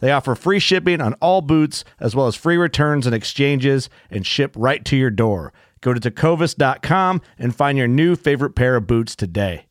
They offer free shipping on all boots, as well as free returns and exchanges, and ship right to your door. Go to tecovas.com and find your new favorite pair of boots today.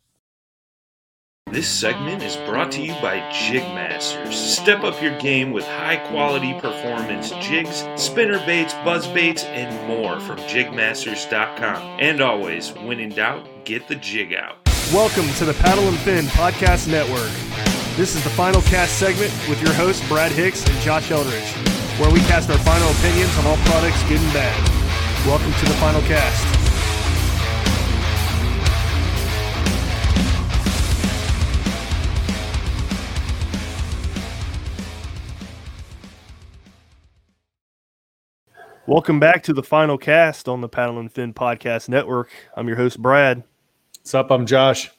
This segment is brought to you by Jigmasters. Step up your game with high quality performance jigs, spinner baits, buzz baits, and more from jigmasters.com. And always, when in doubt, get the jig out. Welcome to the Paddle and Fin Podcast Network. This is the final cast segment with your hosts, Brad Hicks and Josh Eldridge, where we cast our final opinions on all products, good and bad. Welcome to the final cast. Welcome back to the final cast on the Paddle and Fin Podcast Network. I'm your host, Brad. What's up? I'm Josh.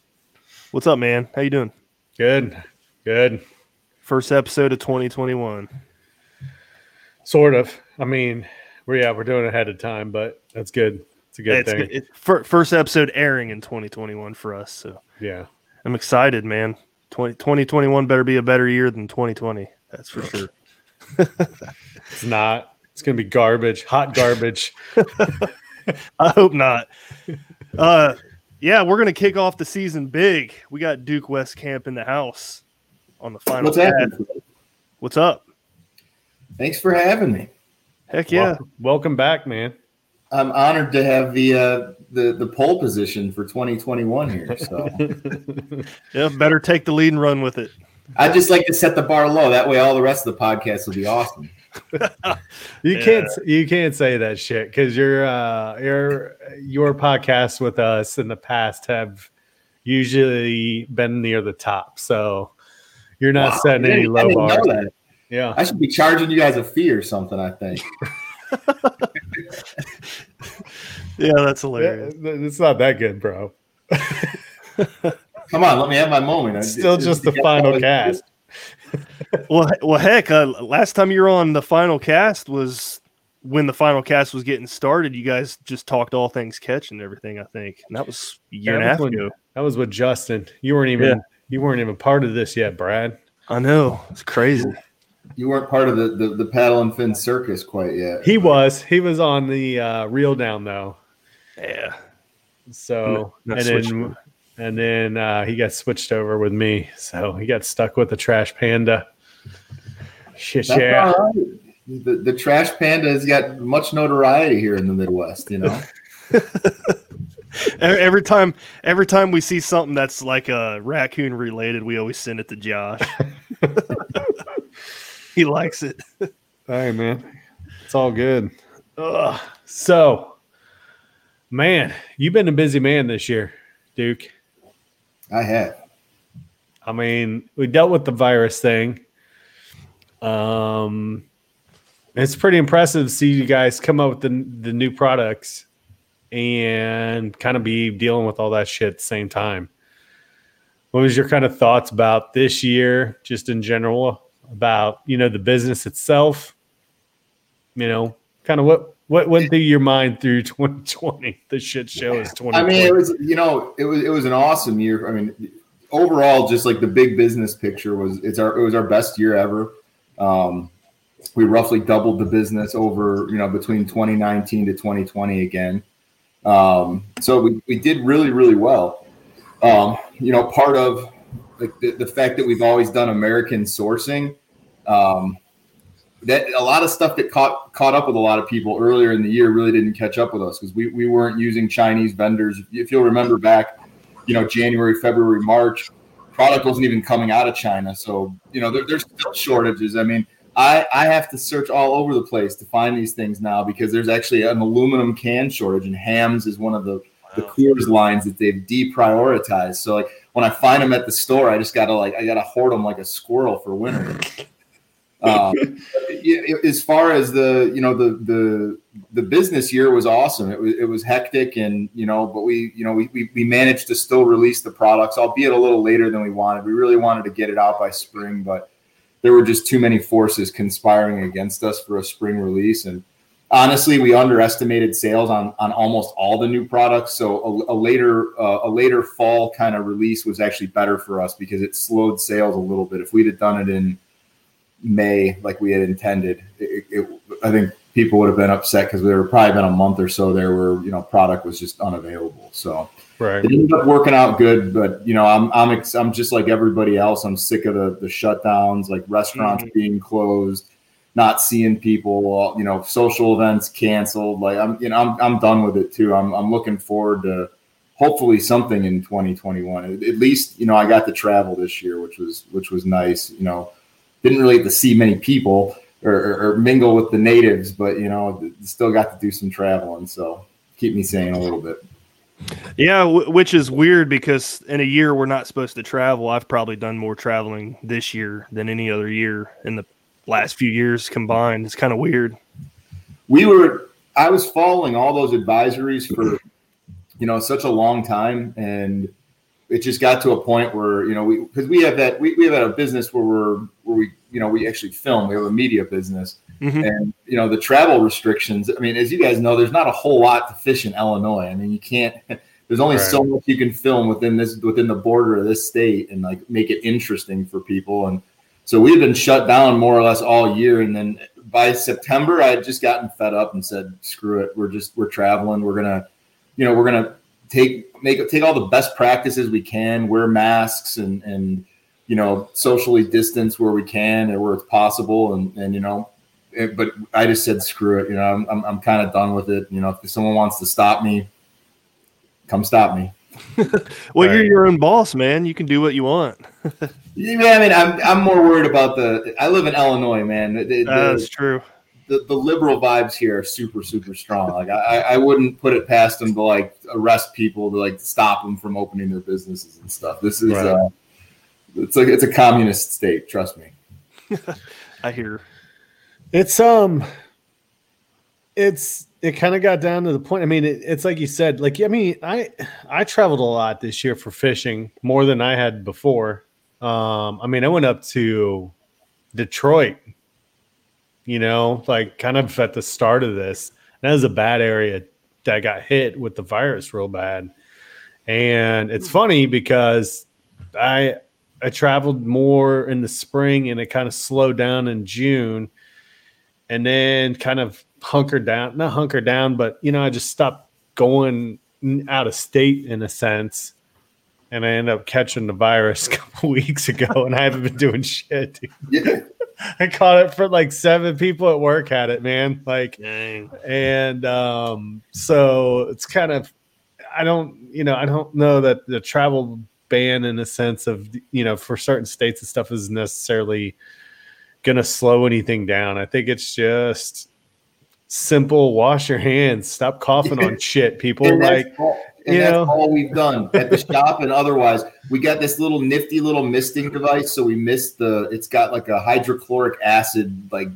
What's up, man? How you doing? Good. Good. First episode of 2021. Sort of. I mean, we're yeah, we're doing it ahead of time, but that's good. It's a good It's, thing. it, first episode airing in 2021 for us. So yeah. I'm excited, man. 20, 2021 better be a better year than 2020. That's for sure. It's not. It's gonna be garbage. Hot garbage. I hope not. Uh, yeah, we're gonna kick off the season big. We got Duke Weskamp in the house on the final. What's happening? What's up? Thanks for having me. Heck yeah. Welcome, welcome back, man. I'm honored to have the uh, the the pole position for 2021 here. So Yeah, better take the lead and run with it. I just like to set the bar low. That way, all the rest of the podcast will be awesome. You Yeah. can't you can't say that shit because your uh your your podcasts with us in the past have usually been near the top. So you're not Wow, setting any didn't- I low didn't bars. Yeah. I should be charging you guys a fee or something. I think. Yeah, that's hilarious. It's not that good, bro. Come on, let me have my moment. It's still just the final cast. Well, well, heck, uh, last time you were on the final cast was when the final cast was getting started. You guys just talked all things Ketch and everything. I think, and that was a year and a half ago. That was with Justin. You weren't even Yeah. You weren't even part of this yet, Brad. I know it's crazy. You weren't part of the, the the paddle and fin circus quite yet. He was. He was on the uh, reel down though. Yeah, So Not and switched then and then uh, he got switched over with me. So he got stuck with the trash panda. Shit, That's yeah. all right. The, the trash panda has got much notoriety here in the Midwest. You know. Every time, every time we see something that's like a raccoon related, we always send it to Josh. he likes it. Hey man. It's all good. Ugh. So, man, you've been a busy man this year, Duke. I have. I mean, we dealt with the virus thing. Um, it's pretty impressive to see you guys come up with the the new products and kind of be dealing with all that shit at the same time. What was your kind of thoughts about this year, just in general, about you know the business itself? You know, kind of what what went through your mind through 2020? The shit show is 2020. I mean, it was you know, it was it was an awesome year. I mean, overall, just like the big business picture was it's our it was our best year ever. Um, we roughly doubled the business over you know between 2019 to 2020 again. Um, so we, we did really really well. Um, you know, part of like the, the fact that we've always done American sourcing. Um, that a lot of stuff that caught caught up with a lot of people earlier in the year really didn't catch up with us because we, we weren't using Chinese vendors. If you'll remember back, you know, January, February, March, product wasn't even coming out of China. So, you know, there, there's still shortages. I mean, I, I have to search all over the place to find these things now because there's actually an aluminum can shortage, and Hamm's is one of the, the Coors lines that they've deprioritized. So, like, when I find them at the store, I just gotta like I gotta hoard them like a squirrel for winter. um, as far as the you know the the the business year was awesome. It was it was hectic and you know, but we you know we, we we managed to still release the products, albeit a little later than we wanted. We really wanted to get it out by spring, but there were just too many forces conspiring against us for a spring release. And honestly, we underestimated sales on on almost all the new products. So a, a later uh, a later fall kind of release was actually better for us because it slowed sales a little bit. If we'd have done it in May like we had intended, it, it, I think people would have been upset because there were probably been a month or so there where you know product was just unavailable. So right. it ended up working out good, but you know I'm I'm ex- I'm just like everybody else. I'm sick of the the shutdowns, like restaurants Mm-hmm. being closed, not seeing people, you know, social events canceled. Like I'm you know I'm I'm done with it too. I'm I'm looking forward to hopefully something in 2021. At, at least you know I got to travel this year, which was which was nice. You know, didn't really get to see many people. Or, or, or mingle with the natives, but you know, still got to do some traveling. So keep me sane a little bit. Yeah, w- which is weird because in a year we're not supposed to travel. I've probably done more traveling this year than any other year in the last few years combined. It's kind of weird. We were, I was following all those advisories for, you know, such a long time, and it just got to a point where you know we because we have that we, we have a business where we're where we you know we actually film. We have a media business, Mhm. and you know the travel restrictions. I mean, as you guys know, there's not a whole lot to fish in Illinois. I mean, you can't. There's only so much you can film within this within the border of this state and like make it interesting for people. And so we've been shut down more or less all year. And then by September, I had just gotten fed up and said, "Screw it. We're just we're traveling. We're gonna, you know, we're gonna take make take all the best practices we can. Wear masks and and you know socially distance where we can and where it's possible. And and you know." It- but I just said screw it. You know, I'm I'm, I'm kind of done with it. You know, if someone wants to stop me, come stop me. Well, you're Right. your own boss, man. You can do what you want. Yeah, I mean, I'm I'm more worried about the. I live in Illinois, man. The, the, That's true. the, the liberal vibes here are super super strong. Like I, I wouldn't put it past them to like arrest people to like stop them from opening their businesses and stuff. This is Right. uh, it's like it's a communist state. Trust me. I hear. It's um, it's it kind of got down to the point. I mean, it, it's like you said. Like I mean, I I traveled a lot this year for fishing more than I had before. Um, I mean, I went up to Detroit. You know, like kind of at the start of this. and That was a bad area that got hit with the virus real bad. And it's funny because I I traveled more in the spring and it kind of slowed down in June and then kind of hunkered down, not hunkered down, but you know, I just stopped going out of state in a sense. And I ended up catching the virus a couple weeks ago and I haven't been doing shit. Yeah, I caught it for like seven people at work had it, man. Like Dang. and um, so it's kind of i don't you know i don't know that the travel ban in a sense of you know for certain states and stuff is necessarily gonna slow anything down i think it's just simple wash your hands stop coughing on shit people like all, you that's know. all we've done at the shop and otherwise. We got this little nifty little misting device, so we missed the. It's got like a hydrochloric acid, like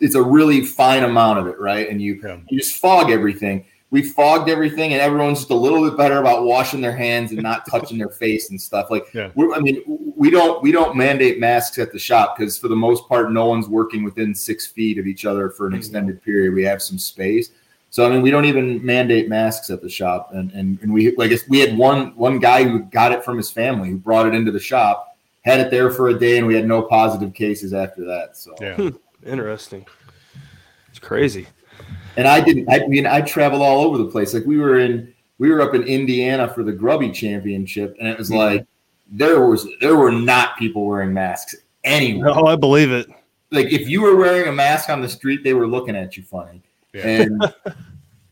it's a really fine amount of it, right? And you Yeah. you just fog everything. We fogged everything, and everyone's just a little bit better about washing their hands and not touching their face and stuff. Like, Yeah. we're, I mean, we don't we don't mandate masks at the shop because for the most part, no one's working within six feet of each other for an Mm-hmm. extended period. We have some space. So I mean, we don't even mandate masks at the shop, and and, and we like we had one one guy who got it from his family who brought it into the shop, had it there for a day, and we had no positive cases after that. So Yeah. Interesting. It's crazy. And I didn't. I mean, I traveled all over the place. Like we were in, we were up in Indiana for the Grubby Championship, and it was mm-hmm. like there was there were not people wearing masks anywhere. Oh, I believe it. Like if you were wearing a mask on the street, they were looking at you funny. Yeah. And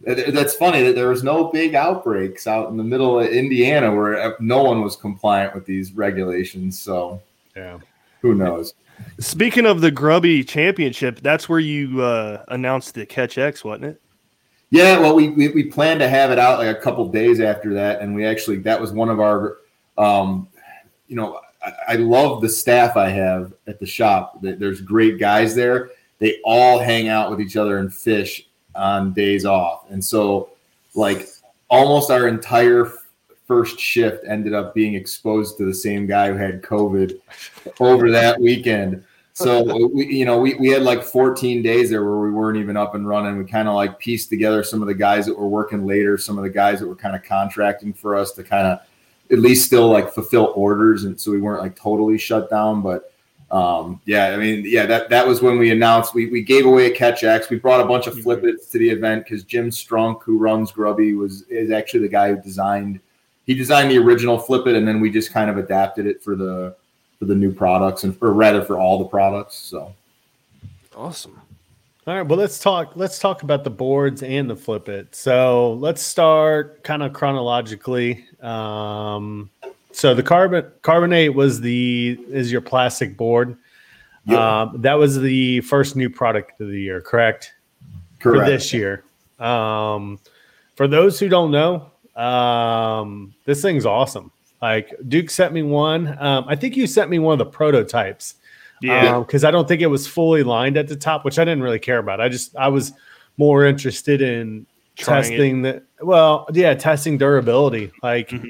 that's funny that there was no big outbreaks out in the middle of Indiana where uh, no one was compliant with these regulations. So Yeah. who knows? Speaking of the Grubby Championship, that's where you uh, announced the Ketch X, wasn't it? Yeah, well, we, we we planned to have it out like a couple days after that, and we actually that was one of our, um, you know, I, I love the staff I have at the shop. There's great guys there. They all hang out with each other and fish on days off, and so like almost our entire first shift ended up being exposed to the same guy who had COVID over that weekend. So we, you know, we, we had like 14 days there where we weren't even up and running. We kind of like pieced together some of the guys that were working later, some of the guys that were kind of contracting for us to kind of at least still like fulfill orders, and so we weren't like totally shut down. But um, yeah, I mean, yeah, that that was when we announced we we gave away a Ketch X. We brought a bunch of flippets to the event because Jim Strunk, who runs Grubby, was is actually the guy who designed he designed the original flip it, and then we just kind of adapted it for the for the new products and or rather for all the products. So Awesome. All right, well let's talk let's talk about the boards and the flip it. So let's start kind of chronologically. Um, so the carbon carbonate was the is your plastic board. Yeah. Um, that was the first new product of the year, correct? correct. For this year. Um, for those who don't know, um, this thing's awesome. Like Duke sent me one. Um, I think you sent me one of the prototypes. Yeah. because I don't think it was fully lined at the top, which I didn't really care about. I just I was more interested in Trying it. testing the well, yeah, testing durability, like, Mhm.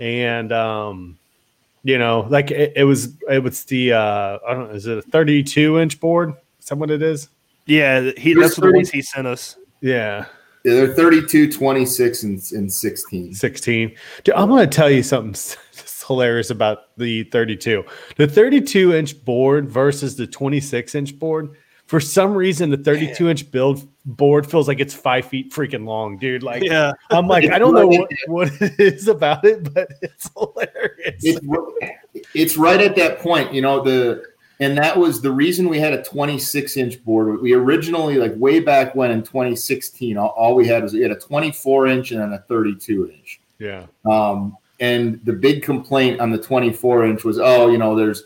and um, you know, like it, it was it was the uh, I don't know, is it a thirty-two inch board? Is that what it is? yeah, he, There's that's the ones he sent us. Yeah, Yeah, they're 32, 26, and, and 16. 16. Dude, I'm going to tell you something s- hilarious about the 32. The 32 inch board versus the 26 inch board. For some reason, the 32 inch build board feels like it's five feet freaking long, dude. Like, Yeah. I'm like, It's I don't know what, what it is about it, but it's hilarious. It's, it's right at that point, you know, the and that was the reason we had a 26 inch board. We originally, like way back when in 2016, all, all we had was we had a 24 inch and then a 32 inch. yeah. Um, and the big complaint on the 24 inch was, oh, you know, there's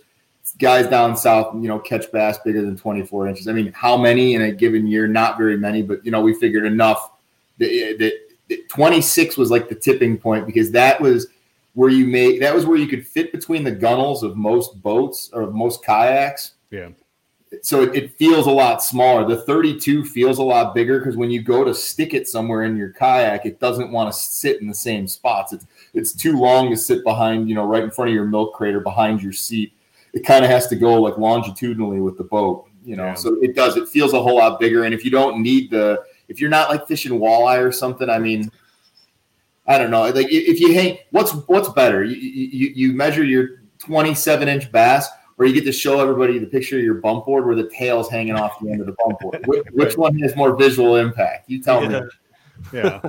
guys down south, you know, catch bass bigger than 24 inches. I mean, how many in a given year? Not very many, but you know, we figured enough. That, that, that 26 was like the tipping point because that was where you made that was where you could fit between the gunnels of most boats or of most kayaks. Yeah. So it, it feels a lot smaller. The 32 feels a lot bigger because when you go to stick it somewhere in your kayak, it doesn't want to sit in the same spots. It's it's too long to sit behind, you know, right in front of your milk crate or behind your seat. It kind of has to go like longitudinally with the boat, you know. Yeah. So it does. It feels a whole lot bigger. And if you don't need the, if you're not like fishing walleye or something, I mean, I don't know. Like if you hang, what's what's better? You you, you measure your 27 inch bass, or you get to show everybody the picture of your bump board where the tail's hanging off the end of the bump board. Which, which one has more visual impact? You tell Yeah. me. yeah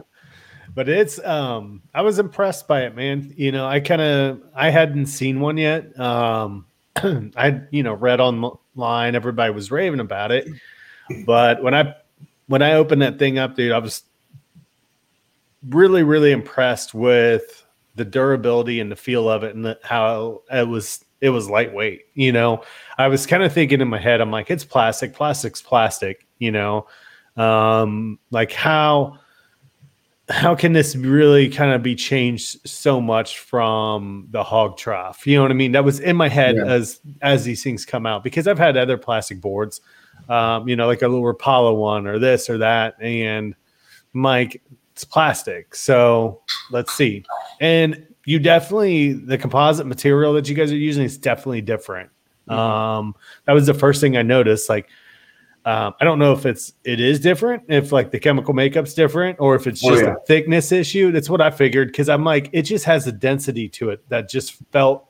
but it's um i was impressed by it man you know i kind of i hadn't seen one yet um i you know read online everybody was raving about it but when i when i opened that thing up dude i was really really impressed with the durability and the feel of it and the, how it was it was lightweight you know i was kind of thinking in my head i'm like it's plastic plastic's plastic you know um like how how can this really kind of be changed so much from the hog trough? You know what I mean? That was in my head Yeah. as as these things come out because I've had other plastic boards, um, you know, like a little Rapala one or this or that, and Mike, it's plastic. So let's see. And you definitely the composite material that you guys are using is definitely different. Mm-hmm. Um, that was the first thing I noticed. Like, um, I don't know if it's it is different, if like the chemical makeup's different, or if it's oh, just oh, yeah. a thickness issue. That's what I figured because I'm like, it just has a density to it that just felt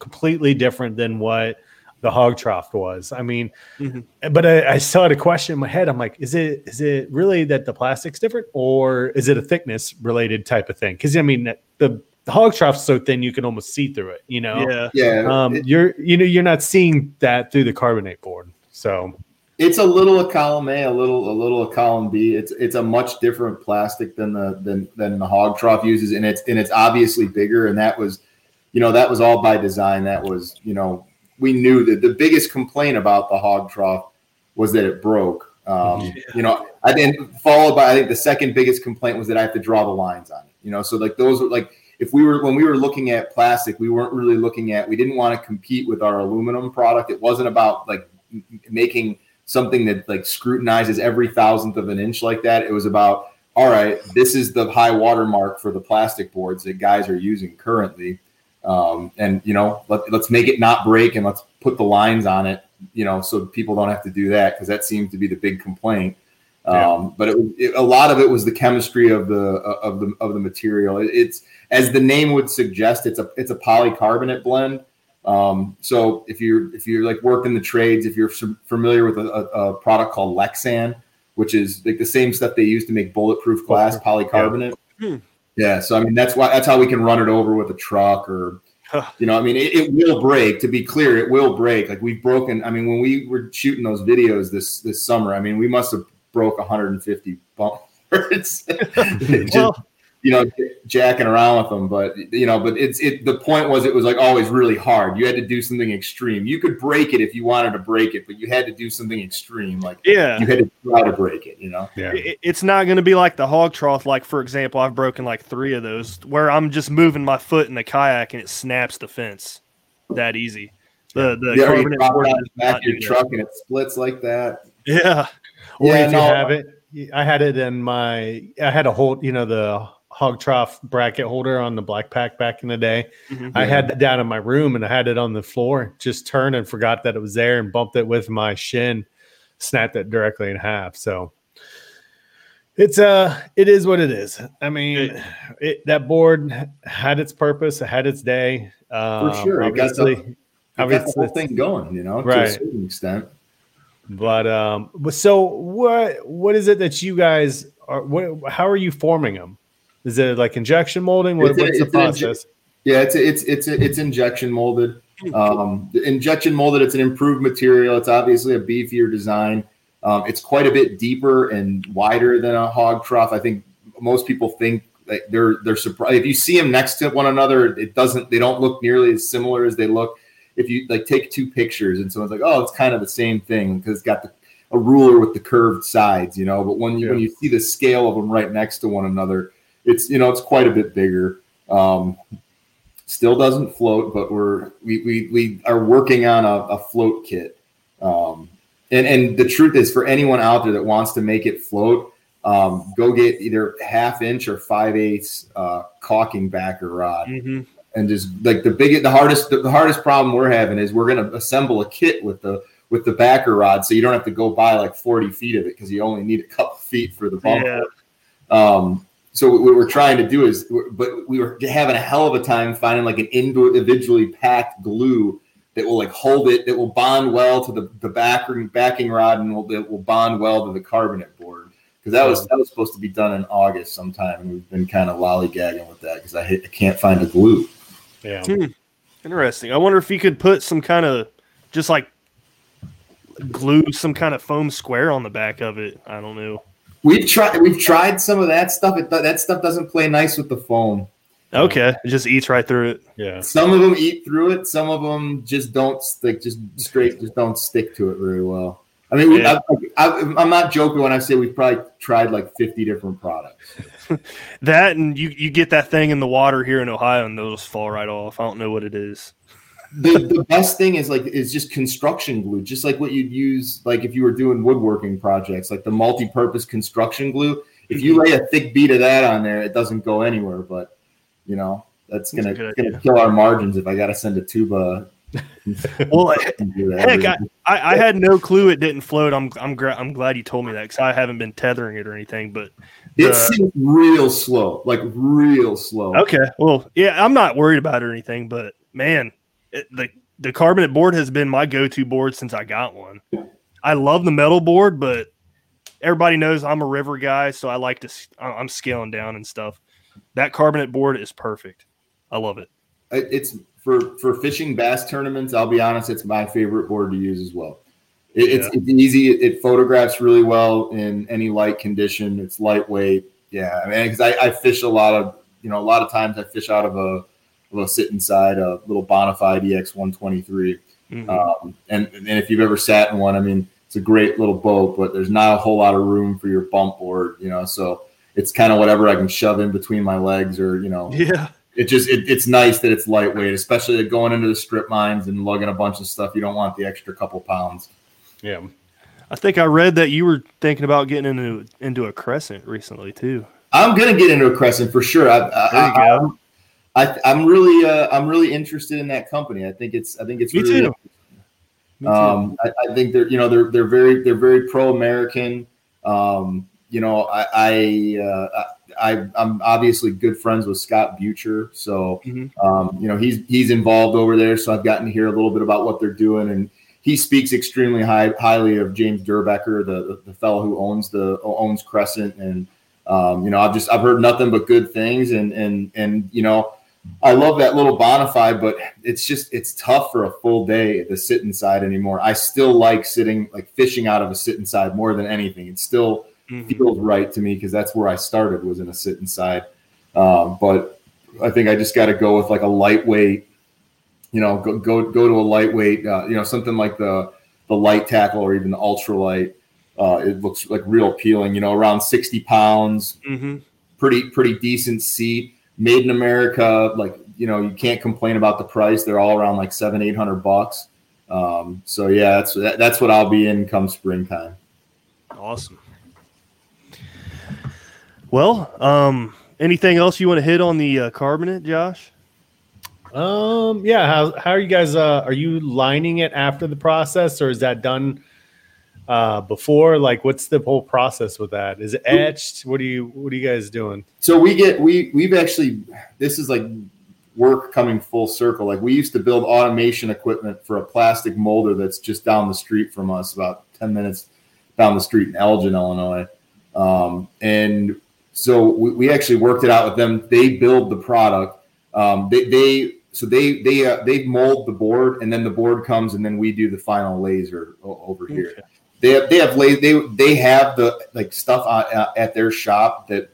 completely different than what the hog trough was. I mean, mm-hmm. but I, I, still had a question in my head. I'm like, is it is it really that the plastic's different, or is it a thickness related type of thing? Because I mean, the the hog trough's so thin you can almost see through it. You know, yeah, yeah. Um, you're you know you're not seeing that through the carbonate board. So it's a little a column A, a little a little a column B. It's it's a much different plastic than the than than the hog trough uses, and it's and it's obviously bigger. And that was, you know, that was all by design. That was you know we knew that the biggest complaint about the hog trough was that it broke. Um, yeah. You know, I then followed by I think the second biggest complaint was that I have to draw the lines on it. You know, so like those were like if we were when we were looking at plastic, we weren't really looking at we didn't want to compete with our aluminum product. It wasn't about like making something that like scrutinizes every thousandth of an inch like that. It was about all right, this is the high watermark for the plastic boards that guys are using currently um, and you know let, let's make it not break and let's put the lines on it you know so people don't have to do that because that seems to be the big complaint. Yeah. um, but it, it, a lot of it was the chemistry of the of the of the material. It, it's as the name would suggest it's a it's a polycarbonate blend. Um, so if you're if you're like worked in the trades if you're familiar with a, a, product called lexan which is like the same stuff they use to make bulletproof glass polycarbonate. Yeah. Yeah, so I mean that's why that's how we can run it over with a truck or you know, I mean it, it, will break. To be clear, it will break. Like we've broken. I mean, when we were shooting those videos this this summer, I mean we must have broke 150 bumpers. well, you know, jacking around with them. But you know, but it's it. The point was, it was like always really hard. You had to do something extreme. You could break it if you wanted to break it, but you had to do something extreme. Like yeah, you had to try to break it. You know, yeah. It, it's not going to be like the hog trough. Like for example, I've broken like three of those where I'm just moving my foot in the kayak and it snaps the fence. That easy. The the yeah, carbonate you back your truck that. and it splits like that. Yeah. Or yeah, if no, you have it, I had it in my. I had a whole, you know, the hog trough bracket holder on the black pack back in the day. Mm-hmm. I had that down in my room and I had it on the floor, just turned and forgot that it was there and bumped it with my shin, snapped it directly in half. So it's uh it is what it is. I mean, it, that board had its purpose, it had its day. Uh, For sure. Obviously, it got the, got the whole thing going, you know, right. to a certain extent. But um, so what what is it that you guys are? What how are you forming them? Is it like injection molding? What, what's the process? yeah, it's a, it's it's a, it's injection molded. Um, injection molded. It's an improved material. It's obviously a beefier design. Um, it's quite a bit deeper and wider than a hog trough. I think most people think like they're they're surprised if you see them next to one another. It doesn't. They don't look nearly as similar as they look if you like take two pictures and someone's like, oh, it's kind of the same thing because it's got the, a ruler with the curved sides, you know. But when you yeah. when you see the scale of them right next to one another, it's you know it's quite a bit bigger. Um, still doesn't float, but we're we we, we are working on a, a float kit. Um, and and the truth is, for anyone out there that wants to make it float, um, go get either half inch or five eighths uh, caulking backer rod. Mm-hmm. And just like the biggest, the hardest, the hardest problem we're having is we're going to assemble a kit with the with the backer rod, so you don't have to go buy like forty feet of it because you only need a couple feet for the bumper. Yeah. Um, so what we're trying to do is, but we were having a hell of a time finding like an individually packed glue that will like hold it, that will bond well to the the backing backing rod, and will that will bond well to the carbonate board. Because that was that was supposed to be done in August sometime, and we've been kind of lollygagging with that because I, I can't find a glue. Yeah, hmm. interesting. I wonder if you could put some kind of just like glue some kind of foam square on the back of it. I don't know. We've tried. We've tried some of that stuff. It, that stuff doesn't play nice with the foam. Okay, it just eats right through it. Yeah. Some of them eat through it. Some of them just don't stick. Just straight. Just don't stick to it very well. I mean, yeah. I, am not joking when I say we've probably tried like 50 different products. that and you you get that thing in the water here in Ohio and those fall right off. I don't know what it is the, the best thing is like is just construction glue, just like what you'd use like if you were doing woodworking projects, like the multi-purpose construction glue. If you lay a thick bead of that on there, it doesn't go anywhere. But you know, That's That's gonna, good gonna kill our margins if I got to send a tuba. Well, and do that heck, I, I, I had no clue it didn't float. I'm I'm gra- I'm glad you told me that because I haven't been tethering it or anything. But it uh, real slow, like real slow. okay, well, yeah, I'm not worried about it or anything. But man, it, the the carbonate board has been my go-to board since I got one. I love the metal board, but everybody knows I'm a river guy, so I like to. I'm scaling down and stuff. That carbonate board is perfect. I love it. It- It's for for fishing bass tournaments. I'll be honest, it's my favorite board to use as well. It, it's, it's easy. It, it photographs really well in any light condition. It's lightweight. Yeah, I mean, because I, I fish a lot of you know a lot of times I fish out of a a sit inside a little Bonafide EX one twenty three. Mhm. Um, and and if you've ever sat in one, I mean, it's a great little boat, but there's not a whole lot of room for your bump board, you know. So it's kind of whatever I can shove in between my legs, or you know, yeah, it just it, it's nice that it's lightweight, especially going into the strip mines and lugging a bunch of stuff. You don't want the extra couple pounds. Yeah. I think I read that you were thinking about getting into into a crescent recently too. I'm gonna get into a crescent for sure. I, I, There you I, go. I, I'm really uh, I'm really interested in that company. I think it's I think it's Me really too. Me too. Um, I, I think they're you know they're they're very they're very pro American. Um, you know I I, uh, I I'm obviously good friends with Scott Butcher, so Mhm. um, you know he's he's involved over there. So I've gotten to hear a little bit about what they're doing, and he speaks extremely high, highly of James Durbecker, the, the the fellow who owns the owns Crescent, and um, you know I've just I've heard nothing but good things, and and and you know. I love that little bonafide, but it's just it's tough for a full day to sit inside anymore. I still like sitting like fishing out of a sit inside more than anything. It still Mhm. feels right to me because that's where I started was in a sit inside. Um, but I think I just got to go with like a lightweight, you know, go go go to a lightweight, uh, you know, something like the the light tackle or even the ultralight. Uh, it looks like real appealing, you know, around sixty pounds, Mhm. pretty pretty decent seat made in america like you know you can't complain about the price they're all around like seven eight hundred bucks um so yeah that's that, that's what i'll be in come springtime Awesome. Well, um, anything else you want to hit on the uh, carbonate, Josh? Um. Yeah. How How are you guys? Uh, are you lining it after the process, or is that done uh, before? Like, what's the whole process with that? Is it etched? What are you What are you guys doing? so we get we we've actually this is like work coming full circle like we used to build automation equipment for a plastic molder that's just down the street from us about 10 minutes down the street in elgin illinois um, and so we, we actually worked it out with them they build the product um, they, they so they they uh, they mold the board and then the board comes and then we do the final laser over here Okay. They have they have la- they they have the like stuff on, uh, at their shop that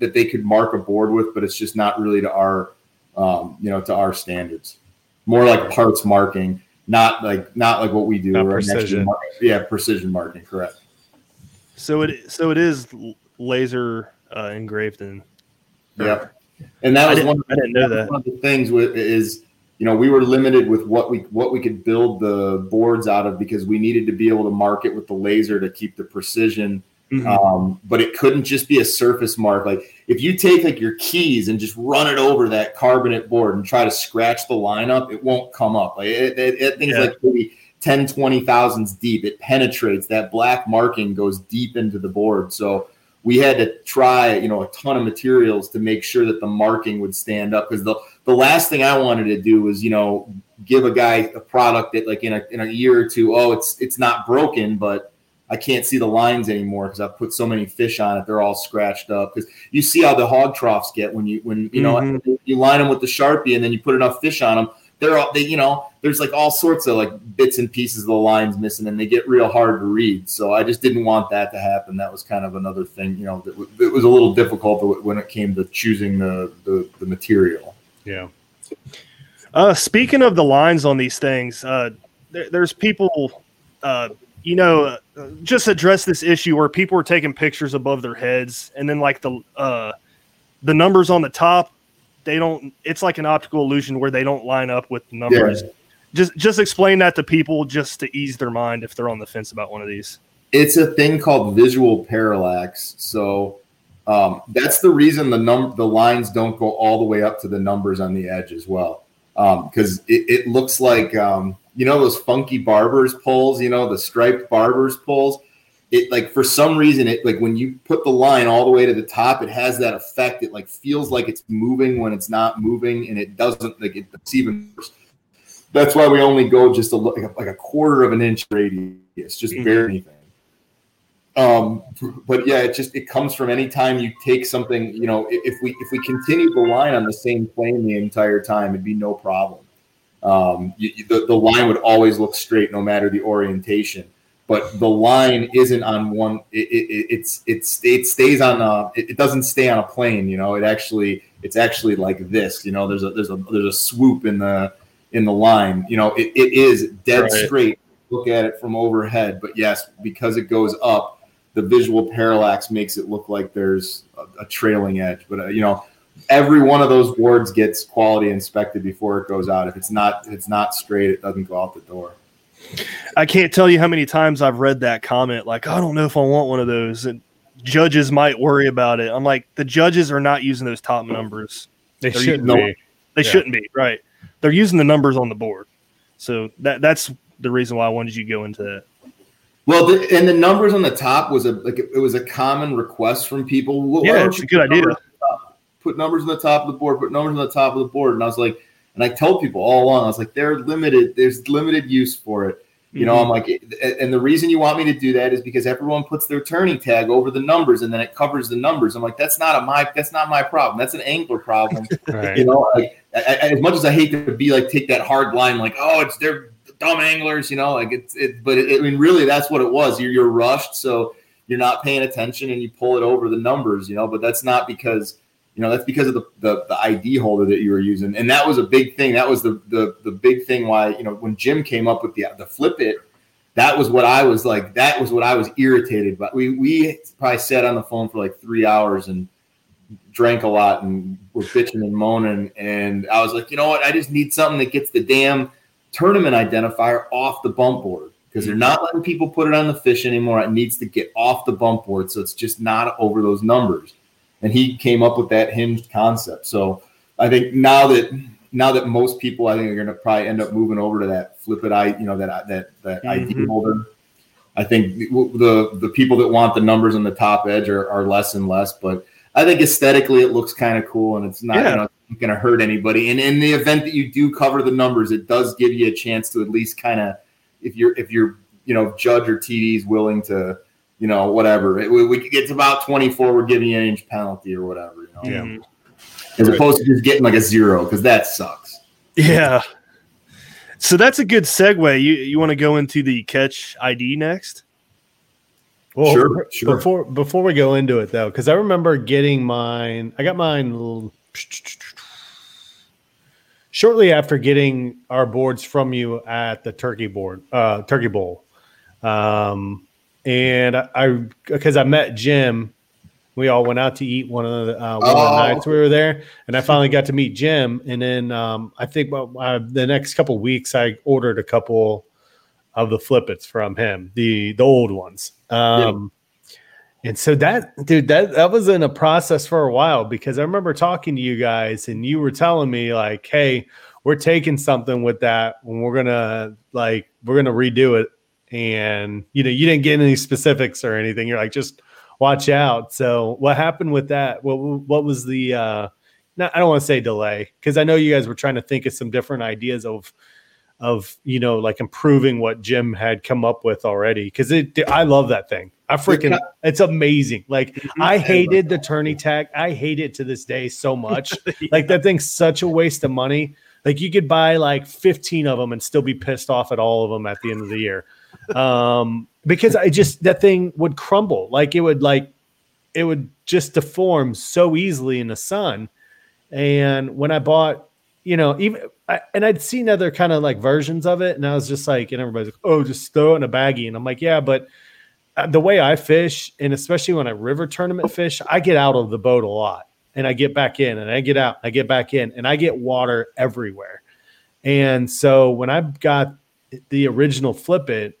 that they could mark a board with, but it's just not really to our um, you know to our standards. More like parts marking, not like not like what we do. We're precision. yeah, precision marking, correct. So it so it is laser uh, engraved in. Yeah, and that was one. Of, I didn't know was that. One of the things with is you know we were limited with what we what we could build the boards out of because we needed to be able to mark it with the laser to keep the precision Mhm. um, but it couldn't just be a surface mark. Like if you take like your keys and just run it over that carbonate board and try to scratch the line up, it won't come up. Like it, it, it things Yeah. like maybe 10, 20 thousandths deep. It penetrates that black marking goes deep into the board. So we had to try, you know, a ton of materials to make sure that the marking would stand up. Because the the last thing I wanted to do was, you know, give a guy a product that like in a in a year or two, oh, it's it's not broken, but I can't see the lines anymore because I've put so many fish on it; they're all scratched up. Because you see how the hog troughs get when you when you know Mhm. you line them with the sharpie and then you put enough fish on them. They're all they you know there's like all sorts of like bits and pieces of the lines missing, and they get real hard to read. So I just didn't want that to happen. That was kind of another thing, you know, that w- it was a little difficult when it came to choosing the the, the material. Yeah. Uh, speaking of the lines on these things, uh, there, there's people, uh, you know, uh, just address this issue where people are taking pictures above their heads, and then like the uh, the numbers on the top, they don't. It's like an optical illusion where they don't line up with the numbers. Just just explain that to people just to ease their mind if they're on the fence about one of these. it's a thing called visual parallax. So Um, that's the reason the num the lines don't go all the way up to the numbers on the edge as well, because um, it, it, looks like um, you know those funky barbers poles, you know the striped barbers poles. It like for some reason it like when you put the line all the way to the top, it has that effect. It like feels like it's moving when it's not moving, and it doesn't like it's even worse that's why we only go just a, like, a, like a quarter of an inch radius, just mm-hmm. barely anything. Um, but yeah, it just it comes from any time you take something. You know, if we if we continue the line on the same plane the entire time, it'd be no problem. Um, you, the the line would always look straight no matter the orientation. But the line isn't on one. It, it, it's it's it stays on. A, it, it doesn't stay on a plane. You know, it actually it's actually like this. You know, there's a there's a there's a swoop in the in the line. You know, it, it is dead right. straight. Look at it from overhead, but yes, because it goes up, the visual parallax makes it look like there's a, a trailing edge. But uh, you know, every one of those boards gets quality inspected before it goes out. If it's not if it's not straight, it doesn't go out the door. I can't tell you how many times I've read that comment. Like, I don't know if I want one of those, and judges might worry about it. I'm like, the judges are not using those top numbers. They They're shouldn't using, be. They yeah. shouldn't be right they're using the numbers on the board. So that that's the reason why I wanted you to go into that. Well, the, and the numbers on the top was a like it was a common request from people. Well, yeah, it's a good idea. Put numbers on the top of the board. Put numbers on the top of the board. And I was like, and I told people all along, I was like, they're limited. There's limited use for it. You know, I'm mm-hmm. like, and the reason you want me to do that is because everyone puts their tourney tag over the numbers, and then it covers the numbers. I'm like, that's not a my, that's not my problem. That's an angler problem. right. You know, like I, I, as much as I hate to be like take that hard line, like, oh, it's they're dumb anglers, you know, like it's it. But it, I mean, really, that's what it was. You're you're rushed, so you're not paying attention, and you pull it over the numbers, you know. But that's not because you know that's because of the, the, the id holder that you were using and that was a big thing that was the, the the big thing why you know when jim came up with the the flip it that was what i was like that was what i was irritated but we we probably sat on the phone for like three hours and drank a lot and were bitching and moaning and i was like you know what i just need something that gets the damn tournament identifier off the bump board because they're not letting people put it on the fish anymore it needs to get off the bump board so it's just not over those numbers and he came up with that hinged concept. So I think now that now that most people I think are going to probably end up moving over to that flip it I you know that that that mm-hmm. ID holder. I think the the people that want the numbers on the top edge are, are less and less, but I think aesthetically it looks kind of cool and it's not yeah. you know, going to hurt anybody. And in the event that you do cover the numbers, it does give you a chance to at least kind of if you're if you're you know judge or TD is willing to you know, whatever. It, we, we get to about 24, we're giving you an inch penalty or whatever, you know. Yeah. As opposed to just getting like a zero, because that sucks. Yeah. So that's a good segue. You you want to go into the Ketch ID next? Well, sure, sure. Before before we go into it though, because I remember getting mine. I got mine shortly after getting our boards from you at the turkey board, uh, turkey bowl. Um, and I because I, I, met Jim. We all went out to eat one of the, uh, one oh. of the oh. nights we were there, and I finally got to meet Jim. And then um, I think uh, the next couple weeks, I ordered a couple of the flippets from him, the the old ones. Um. And so that dude, that that was in a process for a while because I remember talking to you guys, and you were telling me like, "Hey, we're taking something with that, and we're gonna like we're gonna redo it and you know you didn't get any specifics or anything. You're like just watch out. So what happened with that? What what was the? uh not, I don't want to say delay because I know you guys were trying to think of some different ideas of of you know like improving what Jim had come up with already because it I love that thing. I freaking it's amazing. Like mm-hmm. I hated the tourney tag. I hate it to this day so much. yeah. Like that thing's such a waste of money. Like you could buy like 15 of them and still be pissed off at all of them at the end of the year um, because I just that thing would crumble, like it would like it would just deform so easily in the sun. And when I bought, you know, even I, and I'd seen other kind of like versions of it, and I was just like, and everybody's like, oh, just throw it in a baggie, and I'm like, yeah, but uh, the way I fish, and especially when I river tournament fish, I get out of the boat a lot and I get back in and I get out, I get back in, and I get water everywhere. And so when I got the original flip it,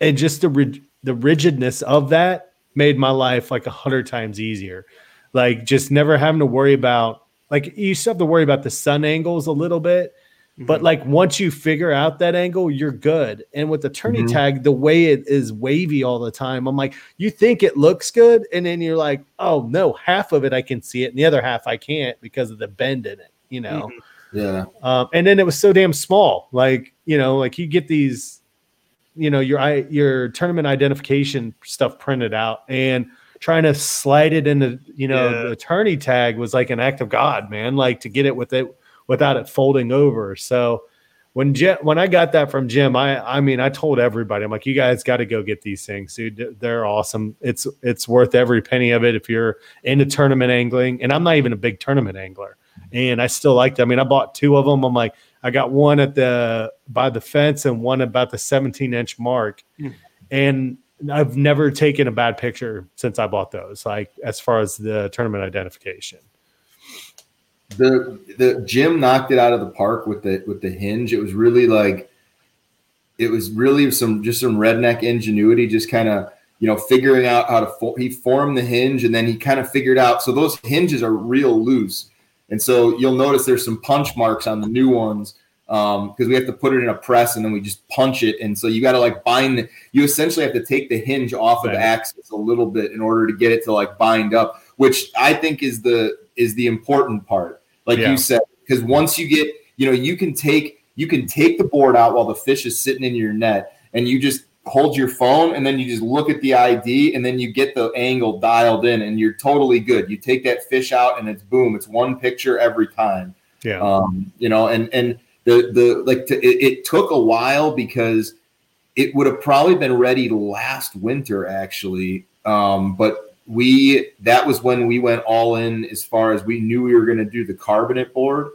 and just the the rigidness of that made my life like a hundred times easier. like just never having to worry about like you still have to worry about the sun angles a little bit but like once you figure out that angle you're good and with the tourney Mhm. tag the way it is wavy all the time i'm like you think it looks good and then you're like oh no half of it i can see it and the other half i can't because of the bend in it you know Yeah. um, and then it was so damn small. Like you know, like you get these, you know, your i- your tournament identification stuff printed out, and trying to slide it into you know Yeah. the tourney tag was like an act of God, man. Like to get it with it without it folding over. So when Jim, when I got that from Jim, I I mean I told everybody I'm like you guys got to go get these things, dude. They're awesome. It's it's worth every penny of it if you're into tournament angling. And I'm not even a big tournament angler and I still liked it. I mean, I bought two of them. I'm like, I got one at the by the fence and one about the 17 inch mark, Hmm. and I've never taken a bad picture since I bought those. Like as far as the tournament identification. the the Jim knocked it out of the park with the with the hinge. It was really like it was really some just some redneck ingenuity, just kind of you know figuring out how to he formed the hinge and then he kind of figured out. So those hinges are real loose, and so you'll notice there's some punch marks on the new ones because we have to put it in a press and then we just punch it, and so you got to like bind. The, you essentially have to take the hinge off of the axis a little bit in order to get it to like bind up, which I think is the is the important part like Yeah. you said because once you get you know you can take you can take the board out while the fish is sitting in your net and you just hold your phone and then you just look at the id and then you get the angle dialed in and you're totally good you take that fish out and it's boom it's one picture every time Yeah. um, you know, and and the the like to, it, it took a while because it would have probably been ready last winter actually, um, but we that was when we went all in as far as we knew we were going to do the Karbonate board,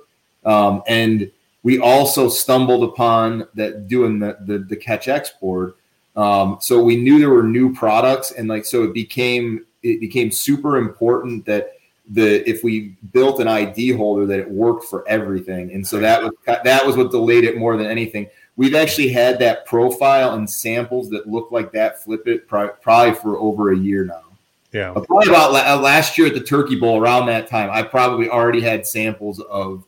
um, and we also stumbled upon that doing the the, the Ketch X board. Um, so we knew there were new products, and like so it became it became super important that the if we built an ID holder that it worked for everything, and so that was that was what delayed it more than anything. We've actually had that profile and samples that look like that flip it probably for over a year now. Yeah. Uh, Probably about la- uh, last year at the Turkey Bowl around that time, I probably already had samples of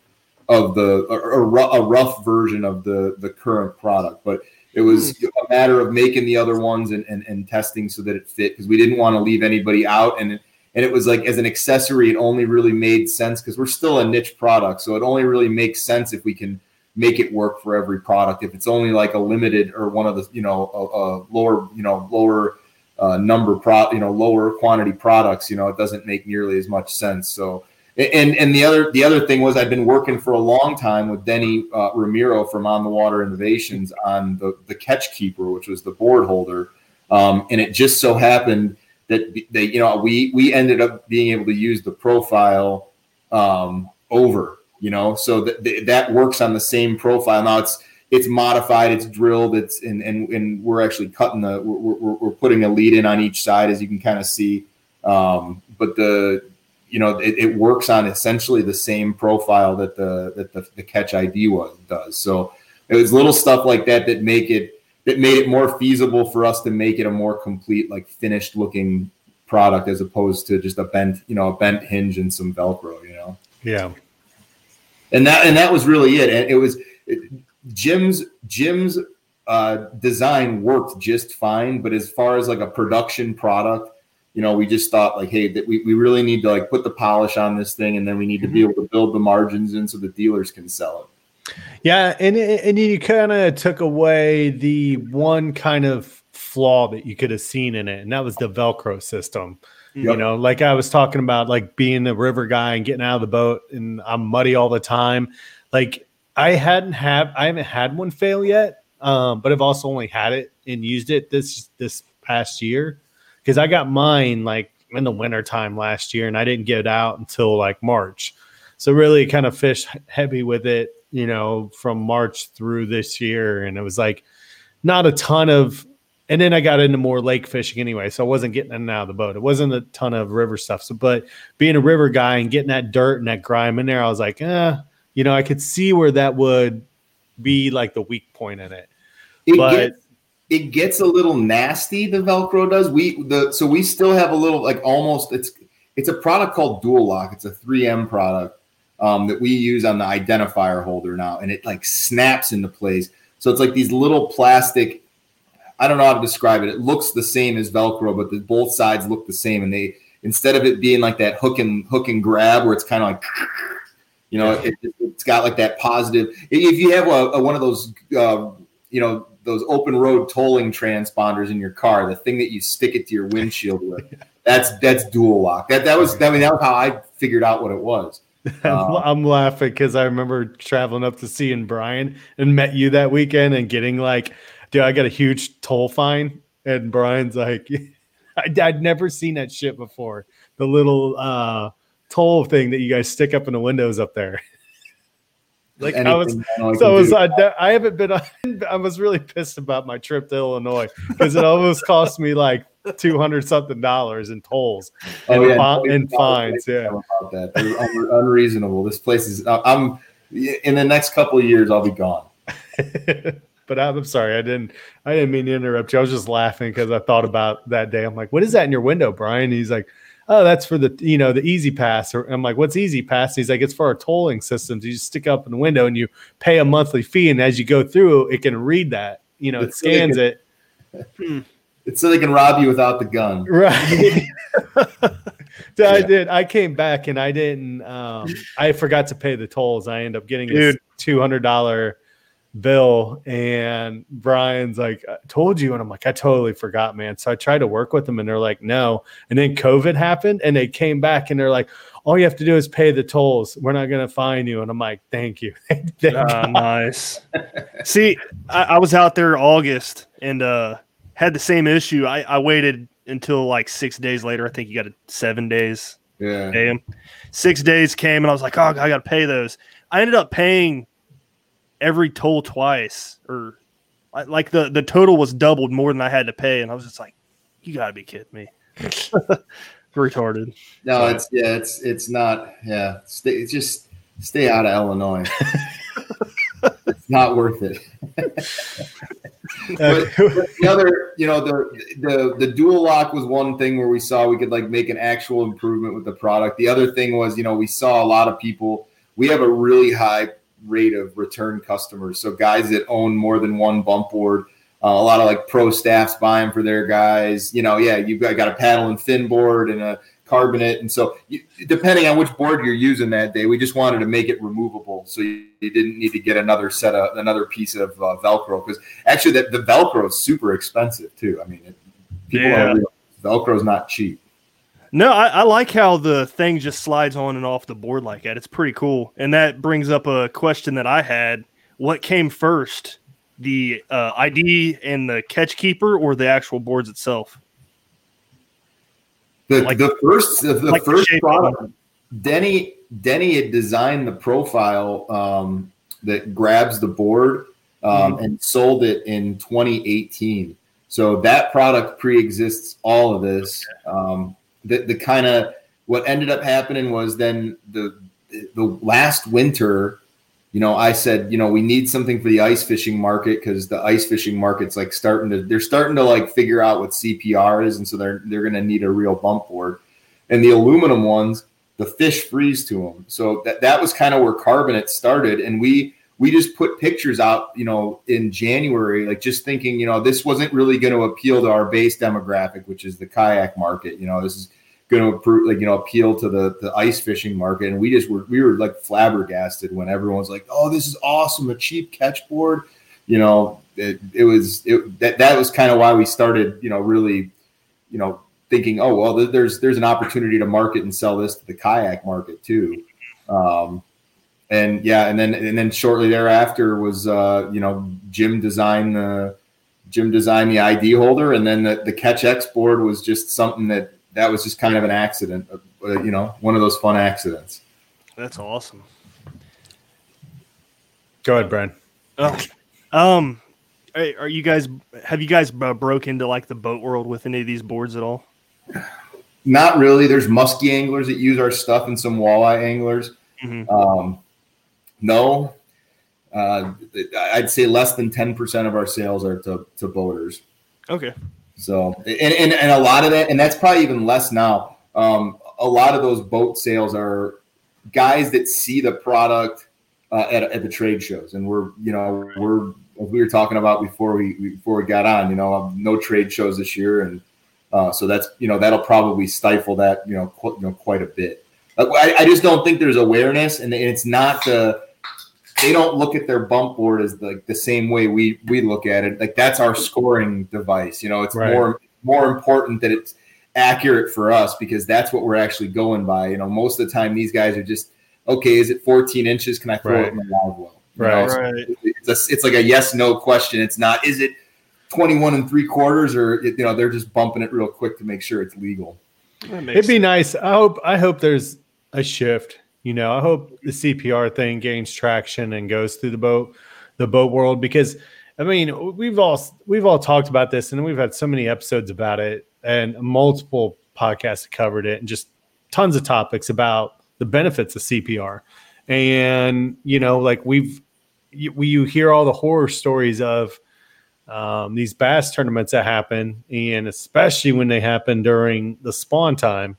of the a, a rough version of the the current product, but it was a matter of making the other ones and, and, and testing so that it fit because we didn't want to leave anybody out and it, and it was like as an accessory it only really made sense because we're still a niche product so it only really makes sense if we can make it work for every product. If it's only like a limited or one of the you know a, a lower you know lower uh, number pro you know lower quantity products you know it doesn't make nearly as much sense so. And and the other the other thing was I've been working for a long time with Denny uh, Ramiro from On the Water Innovations on the the Catch Keeper, which was the board holder, um, and it just so happened that they you know we we ended up being able to use the profile um, over you know? So that that works on the same profile. Now it's it's modified it's drilled it's and and, and we're actually cutting the we're, we're, we're putting a lead in on each side as you can kind of see. Um, but the you know it, it, works on essentially the same profile that the that the, the Ketch ID was does. So it was little stuff like that that make it that made it more feasible for us to make it a more complete like finished looking product as opposed to just a bent you know a bent hinge and some velcro you know? Yeah. And that and that was really it. And it was it, jim's jim's uh, design worked just fine but as far as like a production product you know, we just thought like, hey, that we, we really need to like put the polish on this thing, and then we need to be able to build the margins in so the dealers can sell it. Yeah, and and you kind of took away the one kind of flaw that you could have seen in it, and that was the Velcro system. Yep. You know, like I was talking about, like being a river guy and getting out of the boat, and I'm muddy all the time. Like I hadn't have I haven't had one fail yet, um, but I've also only had it and used it this this past year because I got mine like in the winter time last year and I didn't get it out until like March. So really kind of fish heavy with it, you know, from March through this year. And it was like not a ton of and then I got into more lake fishing anyway. So I wasn't getting in and out of the boat. It wasn't a ton of river stuff. So but being a river guy and getting that dirt and that grime in there, I was like, eh, you know, I could see where that would be like the weak point in it. it but gets- it gets a little nasty the velcro does we the so we still have a little like almost it's it's a product called Dual Lock. It's a 3M product um, that we use on the identifier holder now, and it like snaps into place. So it's like these little plastic. I don't know how to describe it. It looks the same as Velcro, but the, both sides look the same, and they instead of it being like that hook and hook and grab where it's kind of like you know it, has got like that positive if you have a, a one of those uh, you know those open road tolling transponders in your car the thing that you stick it to your windshield with that's that's dual lock that that was i mean that was how i figured out what it was um, I'm laughing because I remember traveling up to see and Brian and met you that weekend and getting like, dude, I got a huge toll fine. And Brian's like, I'd never seen that shit before. The little uh, toll thing that you guys stick up in the windows up there. like I was, so I was, I, I haven't been. I was really pissed about my trip to Illinois because it almost cost me like two hundred something dollars in tolls oh, and, oh, yeah, and fines. Yeah, about that un- unreasonable. This place is. I'm in the next couple of years. I'll be gone. but I'm sorry, I didn't. I didn't mean to interrupt you. I was just laughing because I thought about that day. I'm like, "What is that in your window, Brian?" He's like, "Oh, that's for the you know the E-ZPass. Or I'm like, "What's E-ZPass?" he's like, "It's for our tolling systems. You just stick up in the window and you pay a monthly fee, and as you go through, it can read that. You know, it's it scans it." Hmm. It's so they can rob you without the gun. Right. yeah. I did. I came back and I didn't. Um, I forgot to pay the tolls. I end up getting a two hundred dollar bill, and Brian's like, "I told you," and I'm like, "I totally forgot, man." So I tried to work with them, and they're like, "No." And then COVID happened, and they came back, and they're like, "All you have to do is pay the tolls. We're not going to fine you." And I'm like, "Thank you." Thank uh, nice. See, I, I was out there August, and uh had the same issue. I, I waited until like six days later. I think you got it seven days. Yeah. Pay Six days came and I was like, oh, I got to pay those. I ended up paying every toll twice, or like the the total was doubled more than I had to pay, and I was just like, you got to be kidding me. Retarded. No, it's yeah, it's it's not. Yeah, stay, it's just stay out of Illinois. it's not worth it. but, the other, you know, the, the the dual lock was one thing where we saw we could like make an actual improvement with the product. The other thing was, you know, we saw a lot of people. We have a really high rate of return customers. So guys that own more than one bump board, uh, a lot of like pro staffs buying for their guys. You know, yeah, you've got, got a paddle and fin board and a Karbonate. And so, you, depending on which board you're using that day, we just wanted to make it removable, so you, you didn't need to get another set of another piece of uh, Velcro. Because actually, the, the Velcro is super expensive too. I mean, it, people yeah. are Velcro is not cheap. No, I, I, like how the thing just slides on and off the board like that. It's pretty cool, and that brings up a question that I had: What came first, the uh, ID and the catch keeper, or the actual boards itself? The, like, the first the, the like first the product, Denny Denny had designed the profile um, that grabs the board um, mm-hmm. and sold it in 2018. So that product pre-exists all of this. Um, the the kind of what ended up happening was then the the last winter you know, I said, you know, we need something for the ice fishing market because the ice fishing market's like starting to they're starting to like figure out what CPR is, and so they're they're going to need a real bump board. And the aluminum ones, the fish freeze to them. So that that was kind of where Karbonate started, and we we just put pictures out, you know, in January, like just thinking, you know, this wasn't really going to appeal to our base demographic, which is the kayak market. You know, this is going to approve, like you know appeal to the the ice fishing market and we just were we were like flabbergasted when everyone's like oh this is awesome a cheap Ketch board you know it, it was it, that that was kind of why we started you know really you know thinking oh well there's there's an opportunity to market and sell this to the kayak market too um and yeah and then and then shortly thereafter was uh you know jim designed the jim designed the id holder and then the, the Ketch X board was just something that that was just kind of an accident, uh, you know, one of those fun accidents. That's awesome. Go ahead, Brian. Oh, um, are you guys have you guys uh, broke into like the boat world with any of these boards at all? Not really. There's musky anglers that use our stuff and some walleye anglers. Mm-hmm. Um, no, uh, I'd say less than ten percent of our sales are to, to boaters. Okay. So, and, and, and a lot of that, and that's probably even less now. Um, a lot of those boat sales are guys that see the product uh, at, at the trade shows, and we're you know we're we were talking about before we before we got on, you know, no trade shows this year, and uh, so that's you know that'll probably stifle that you know qu- you know quite a bit. I, I just don't think there's awareness, and it's not the they don't look at their bump board as like the same way we we look at it. Like that's our scoring device. You know, it's Right. more more important that it's accurate for us because that's what we're actually going by. You know, most of the time these guys are just okay. Is it 14 inches? Can I throw Right. it in the live well? Right. know, so Right. It's, a, it's like a yes no question. It's not. Is it 21 and three quarters or you know they're just bumping it real quick to make sure it's legal. It'd be sense. nice. I hope I hope there's a shift. You know, I hope the CPR thing gains traction and goes through the boat the boat world because I mean, we've all we've all talked about this and we've had so many episodes about it and multiple podcasts covered it and just tons of topics about the benefits of CPR. And you know, like we've you, we, you hear all the horror stories of um, these bass tournaments that happen, and especially when they happen during the spawn time.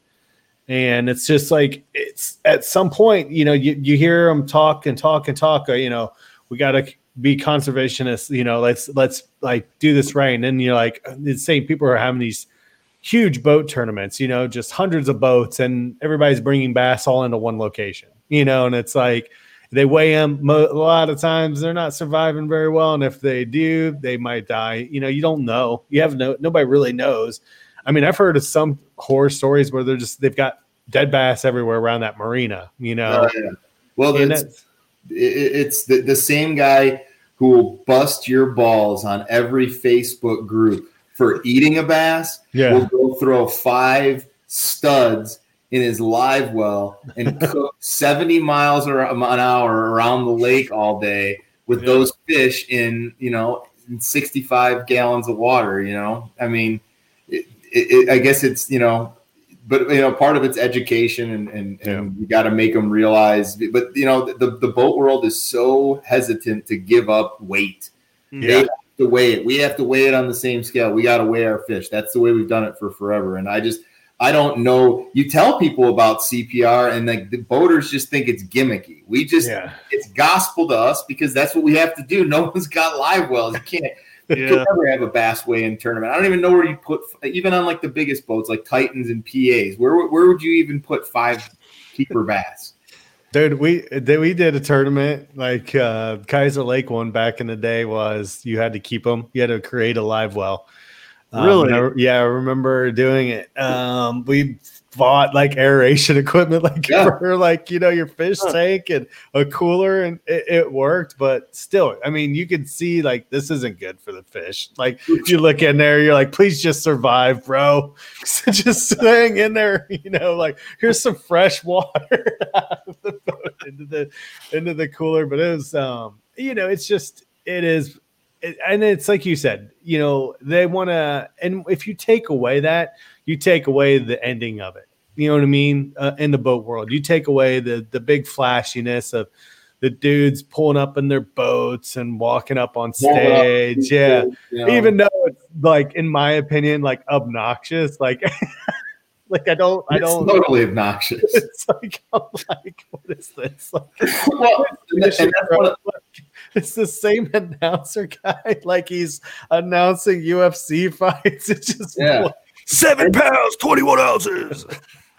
And it's just like it's at some point, you know, you, you hear them talk and talk and talk. uh, You know, we got to be conservationists. You know, let's let's like do this right. And then you're like the same people are having these huge boat tournaments. You know, just hundreds of boats, and everybody's bringing bass all into one location. You know, and it's like they weigh them a lot of times they're not surviving very well and if they do they might die you know you don't know you have no nobody really knows i mean i've heard of some horror stories where they're just they've got dead bass everywhere around that marina you know Oh, yeah. Well, it's, that's, it's the, the same guy who will bust your balls on every Facebook group for eating a bass. Yeah. Will go throw five studs in his live well and cook 70 miles um, an hour around the lake all day with Yeah. those fish in, you know, in 65 gallons of water, you know? I mean, it, it, it, I guess it's, you know, but you know, part of it's education and, and, and you got to make them realize, but you know, the, the boat world is so hesitant to give up weight. Hmm. They have to weigh it. We have to weigh it on the same scale. We got to weigh our fish. That's the way we've done it for forever. And I just, I don't know. You tell people about CPR, and like the boaters just think it's gimmicky. We just, yeah it's gospel to us because that's what we have to do. No one's got live wells. You can't. You Yeah. could never have a bass weigh in tournament. I don't even know where you put, even on like the biggest boats, like Titans and PAs. Where where would you even put five keeper bass? dude we did we did a tournament like uh kaiser lake one back in the day was you had to keep them you had to create a live well Um, Really? I- yeah i remember doing it um we bought like aeration equipment like Yeah. for like you know your fish Huh. tank and a cooler and it, it worked but still i mean you could see like this isn't good for the fish. Like if you look in there you're like please just survive bro. Just hang in there you know like here's some fresh water out of the boat into the into the cooler. But it was um you know it's just it is it, and it's like you said you know they want to and if you take away that you take away the ending of it. You know what i mean? Uh, in the boat world you take away the the big flashiness of the dudes pulling up in their boats and walking up on stage. yeah. know? even though it's like in my opinion like obnoxious like like i don't i It's don't totally obnoxious. it's like i'm like what is this? Like well, and and that's one of- it's the same announcer guy. Like he's announcing ufc fights. It's just Yeah. Seven pounds, 21 ounces.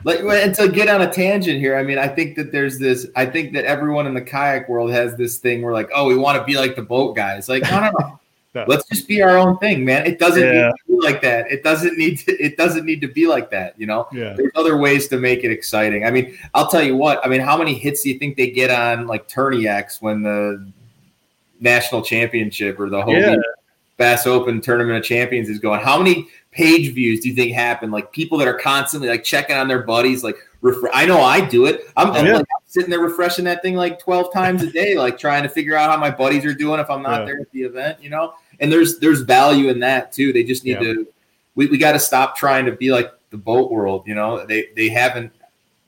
like and to get on a tangent here i mean i think that there's this i think that everyone in the kayak world has this thing where like oh we want to be like the boat guys. Like no no no. No. let's just be our own thing man. It doesn't need to be like that. It doesn't need to it doesn't need to be like that you know? Yeah. There's other ways to make it exciting. I mean i'll tell you what i mean how many hits do you think they get on like TourneyX when the national championship or the whole Yeah. Bass open tournament of champions is going how many page views do you think happen like people that are constantly like checking on their buddies like refre- i know i do it i'm, I'm, Yeah. like, I'm sitting there refreshing that thing like 12 times a day like trying to figure out how my buddies are doing if i'm not Yeah. there at the event you know and there's there's value in that too they just need Yeah. to we, we got to stop trying to be like the boat world you know they they haven't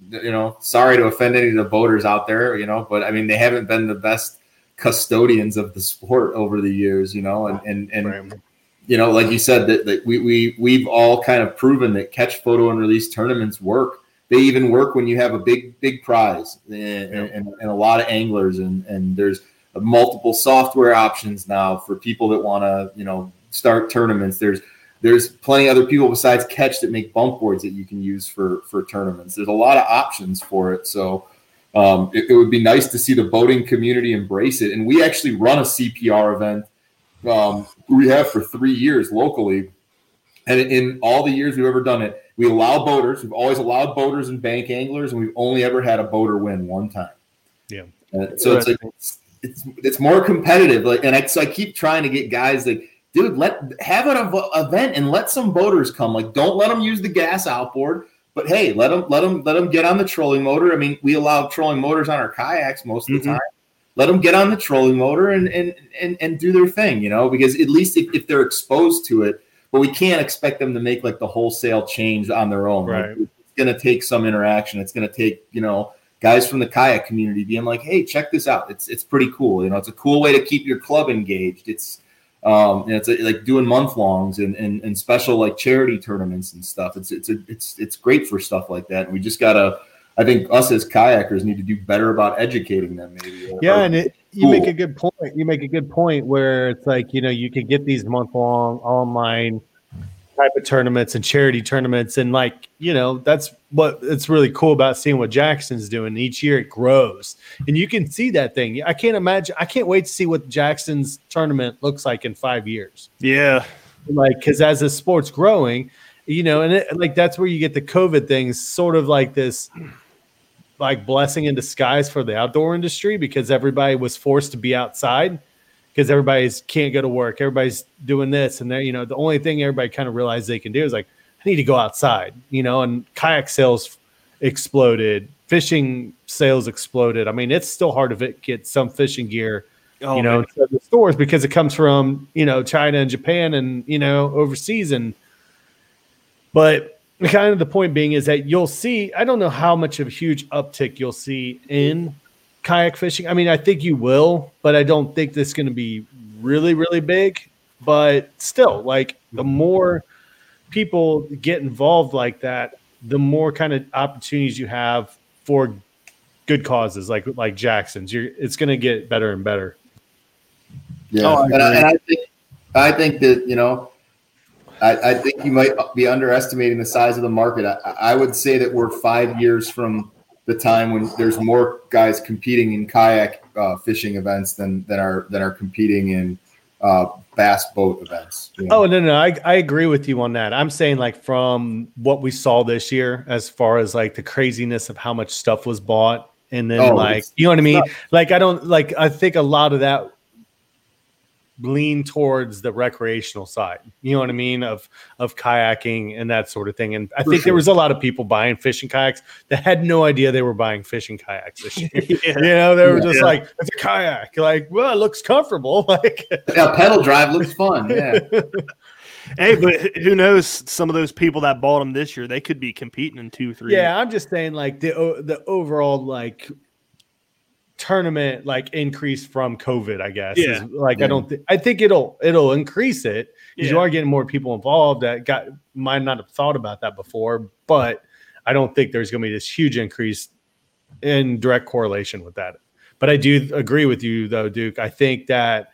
you know sorry to offend any of the boaters out there you know but i mean they haven't been the best custodians of the sport over the years you know and and, and Right. you know, like you said, that, that we, we we've all kind of proven that catch photo and release tournaments work. they even work when you have a big big prize and, and, and a lot of anglers and and there's multiple software options now for people that want to you know start tournaments. There's there's plenty of other people besides Ketch that make bump boards that you can use for for tournaments. There's a lot of options for it. So um, it, it, would be nice to see the boating community embrace it and we actually run a cpr event um, we have for three years locally and in all the years we've ever done it we allow boaters. We've always allowed boaters and bank anglers, and we've only ever had a boater win one time. Yeah. so it's like it's, it's, it's more competitive. Like, and I, so I keep trying to get guys like, dude, let have an event and let some boaters come. Like, don't let them use the gas outboard, but hey, let them let them let them get on the trolling motor. I mean, we allow trolling motors on our kayaks most of the mm-hmm. time. Let them get on the trolling motor and and and and do their thing, you know, because at least if, if they're exposed to it but we can't expect them to make like the wholesale change on their own. Right. Like, it's going to take some interaction. It's going to take, you know, guys from the kayak community being like, "Hey, check this out. It's it's pretty cool. You know, it's a cool way to keep your club engaged. It's um, and it's a, like doing month longs and, and and special like charity tournaments and stuff. It's it's a, it's it's great for stuff like that. And we just gotta, I think, us as kayakers need to do better about educating them. Maybe. Yeah, and it, you cool. make a good point. You make a good point where it's like you know you can get these month long online type of tournaments and charity tournaments, and like you know that's what it's really cool about seeing what Jackson's doing. Each year it grows, and you can see that thing. I can't imagine. I can't wait to see what Jackson's tournament looks like in five years. Yeah, like because as the sport's growing, you know, and it, like that's where you get the COVID things, sort of like this like blessing in disguise for the outdoor industry because everybody was forced to be outside because everybody's can't go to work. Everybody's doing this, and they you know the only thing everybody kind of realized they can do is like I need to go outside, you know. And kayak sales exploded, fishing sales exploded. I mean, it's still hard to get some fishing gear, oh, you know, to the stores because it comes from you know China and Japan and you know overseas and but kind of the point being is that you'll see i don't know how much of a huge uptick you'll see in kayak fishing. I mean i think you will but i don't think this is going to be really really big. But still like the mm-hmm. more people get involved like that the more kind of opportunities you have for good causes like like jackson's. You're it's going to get better and better. Yeah. Oh, and, I, and I think i think that you know I, I, think you might be underestimating the size of the market. I, I, would say that we're five years from the time when there's more guys competing in kayak uh, fishing events than than are than are competing in uh, bass boat events. You know? Oh no, no, I, I agree with you on that. I'm saying like from what we saw this year, as far as like the craziness of how much stuff was bought, and then oh, like you know what I mean. Like I don't like. I think a lot of that lean towards the recreational side. You know what I mean of of kayaking and that sort of thing. And I For think sure. there was a lot of people buying fishing kayaks that had no idea they were buying fishing kayaks this year. yeah. You know, they were just yeah. like, "It's a kayak." Like, well, it looks comfortable. Like, yeah, pedal drive looks fun. Yeah. hey, but who knows? Some of those people that bought them this year, they could be competing in two, three. Yeah, I'm just saying, like the the overall like tournament like increase from COVID, I guess. Yeah. Is, like yeah. I don't th- I think it'll it'll increase it because yeah. you are getting more people involved that got might not have thought about that before, but I don't think there's gonna be this huge increase in direct correlation with that. But I do agree with you though, Duke. I think that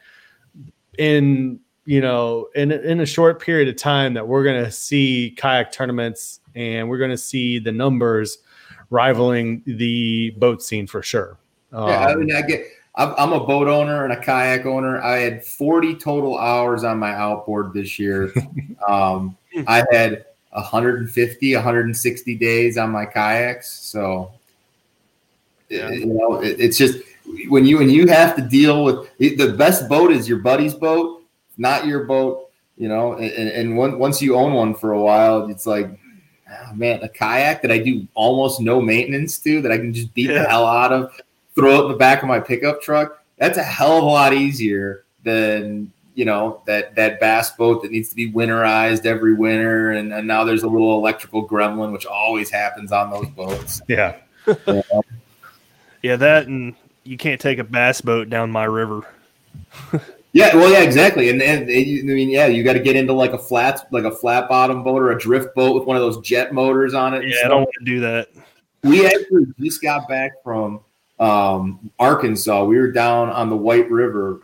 in you know in in a short period of time that we're going to see kayak tournaments and we're going to see the numbers rivaling the boat scene for sure um, yeah, I mean, I get. I'm a boat owner and a kayak owner. I had 40 total hours on my outboard this year. um, I had 150, 160 days on my kayaks. So, yeah. you know, it, it's just when you when you have to deal with the best boat is your buddy's boat, not your boat. You know, and, and once you own one for a while, it's like, oh, man, a kayak that I do almost no maintenance to, that I can just beat yeah. the hell out of throw it in the back of my pickup truck. That's a hell of a lot easier than you know that that bass boat that needs to be winterized every winter, and, and now there's a little electrical gremlin, which always happens on those boats. yeah, yeah, that and you can't take a bass boat down my river. Yeah, well, yeah, exactly, and, and, and I mean, yeah, you got to get into like a flat, like a flat bottom boat or a drift boat with one of those jet motors on it. Yeah, I don't want to do that. we actually just got back from um, Arkansas. We were down on the White River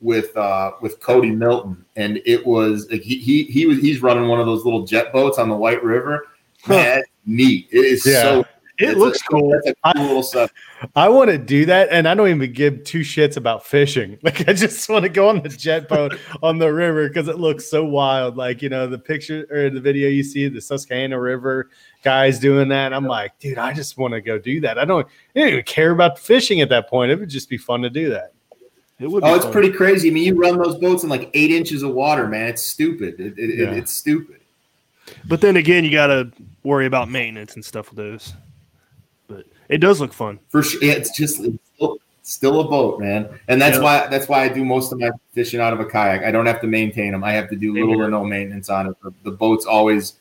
with uh, with Cody Milton, and it was like he, he he was he's running one of those little jet boats on the White River. Man, neat. It is Yeah. so. It it's looks a, cool. That's a cool little stuff. I want to do that, and I don't even give two shits about fishing. Like I just want to go on the jet boat on the river because it looks so wild. Like you know the picture or the video you see the Susquehanna River guys doing that. I'm like, dude, I just want to go do that. I don't, I don't even care about fishing at that point. It would just be fun to do that. It would. Be Oh, it's fun. pretty crazy. I mean, you run those boats in like eight inches of water, man. It's stupid. It, it, Yeah. it, it's stupid. But then again, you got to worry about maintenance and stuff with those. But it does look fun. For sure, yeah, it's just it's still, still a boat, man, and that's Yeah. why that's why I do most of my fishing out of a kayak. I don't have to maintain them. I have to do Same little or no maintenance on it. The, the boat's always,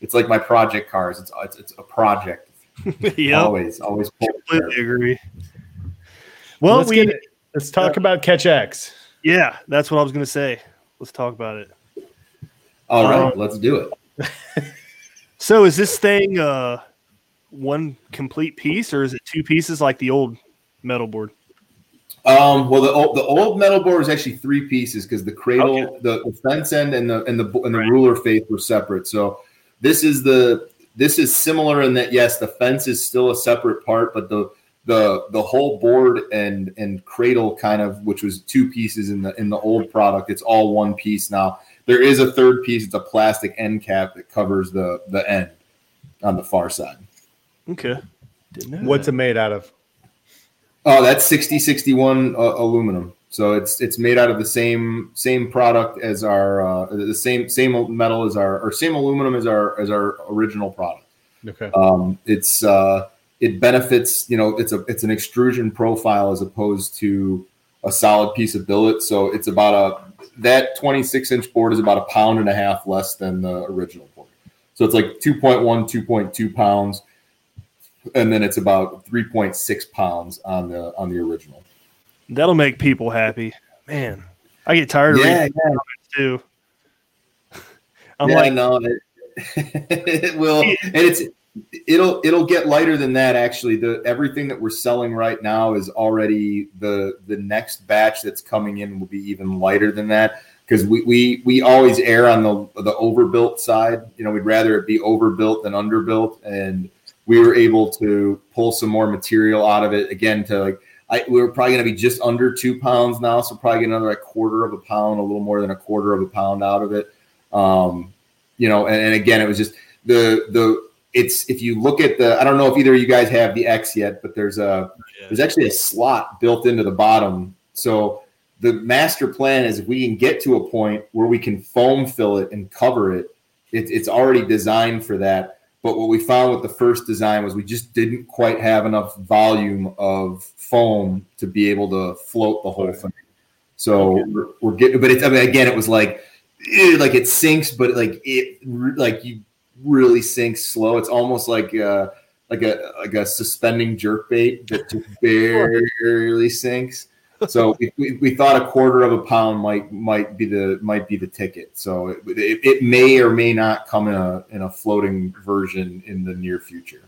it's like my project cars. It's it's, it's a project. yeah, Always, always. pull completely agree. Well, let's we get. Let's talk about Ketch X. yeah, that's what I was going to say. Let's talk about it. All right, Um, let's do it. So, is this thing uh one complete piece, or is it two pieces like the old metal board? Um, well, the old, the old metal board was actually three pieces because the cradle, the, the fence end, and the and the and the ruler face were separate. So this is the this is similar in that yes, the fence is still a separate part, but the the the whole board and and cradle kind of which was two pieces in the in the old product, it's all one piece now. There is a third piece. It's a plastic end cap that covers the the end on the far side. Okay, didn't know. What's that. it made out of? Oh, that's 6061 uh, aluminum. So it's it's made out of the same same product as our uh, the same same metal as our or same aluminum as our as our original product. Okay. Um, it's uh, it benefits you know it's a it's an extrusion profile as opposed to a solid piece of billet. So it's about a that 26 inch board is about a pound and a half less than the original board. So it's like 2.1 2.2 pounds and then it's about 3.6 pounds on the on the original. That'll make people happy, man. I get tired of Yeah, reading comments too. I'm yeah, like, no, it, it will, and it's it'll it'll get lighter than that. Actually, the everything that we're selling right now is already the the next batch that's coming in will be even lighter than that because we, we we always err on the the overbuilt side. You know, we'd rather it be overbuilt than underbuilt, and we were able to pull some more material out of it again to like. I, we're probably going to be just under two pounds now, so probably get another a quarter of a pound, a little more than a quarter of a pound out of it. Um, you know, and, and again, it was just the the it's if you look at the I don't know if either of you guys have the X yet, but there's a there's actually a slot built into the bottom. So the master plan is if we can get to a point where we can foam fill it and cover it, it it's already designed for that. But what we found with the first design was we just didn't quite have enough volume of foam to be able to float the whole thing. So we're, we're getting, but it's I mean again, it was like eh, like it sinks, but like it like you really sinks slow. It's almost like uh like a like a suspending jerk bait that just barely sinks. So we, we, we thought a quarter of a pound might might be the might be the ticket. So it, it, it may or may not come in a in a floating version in the near future.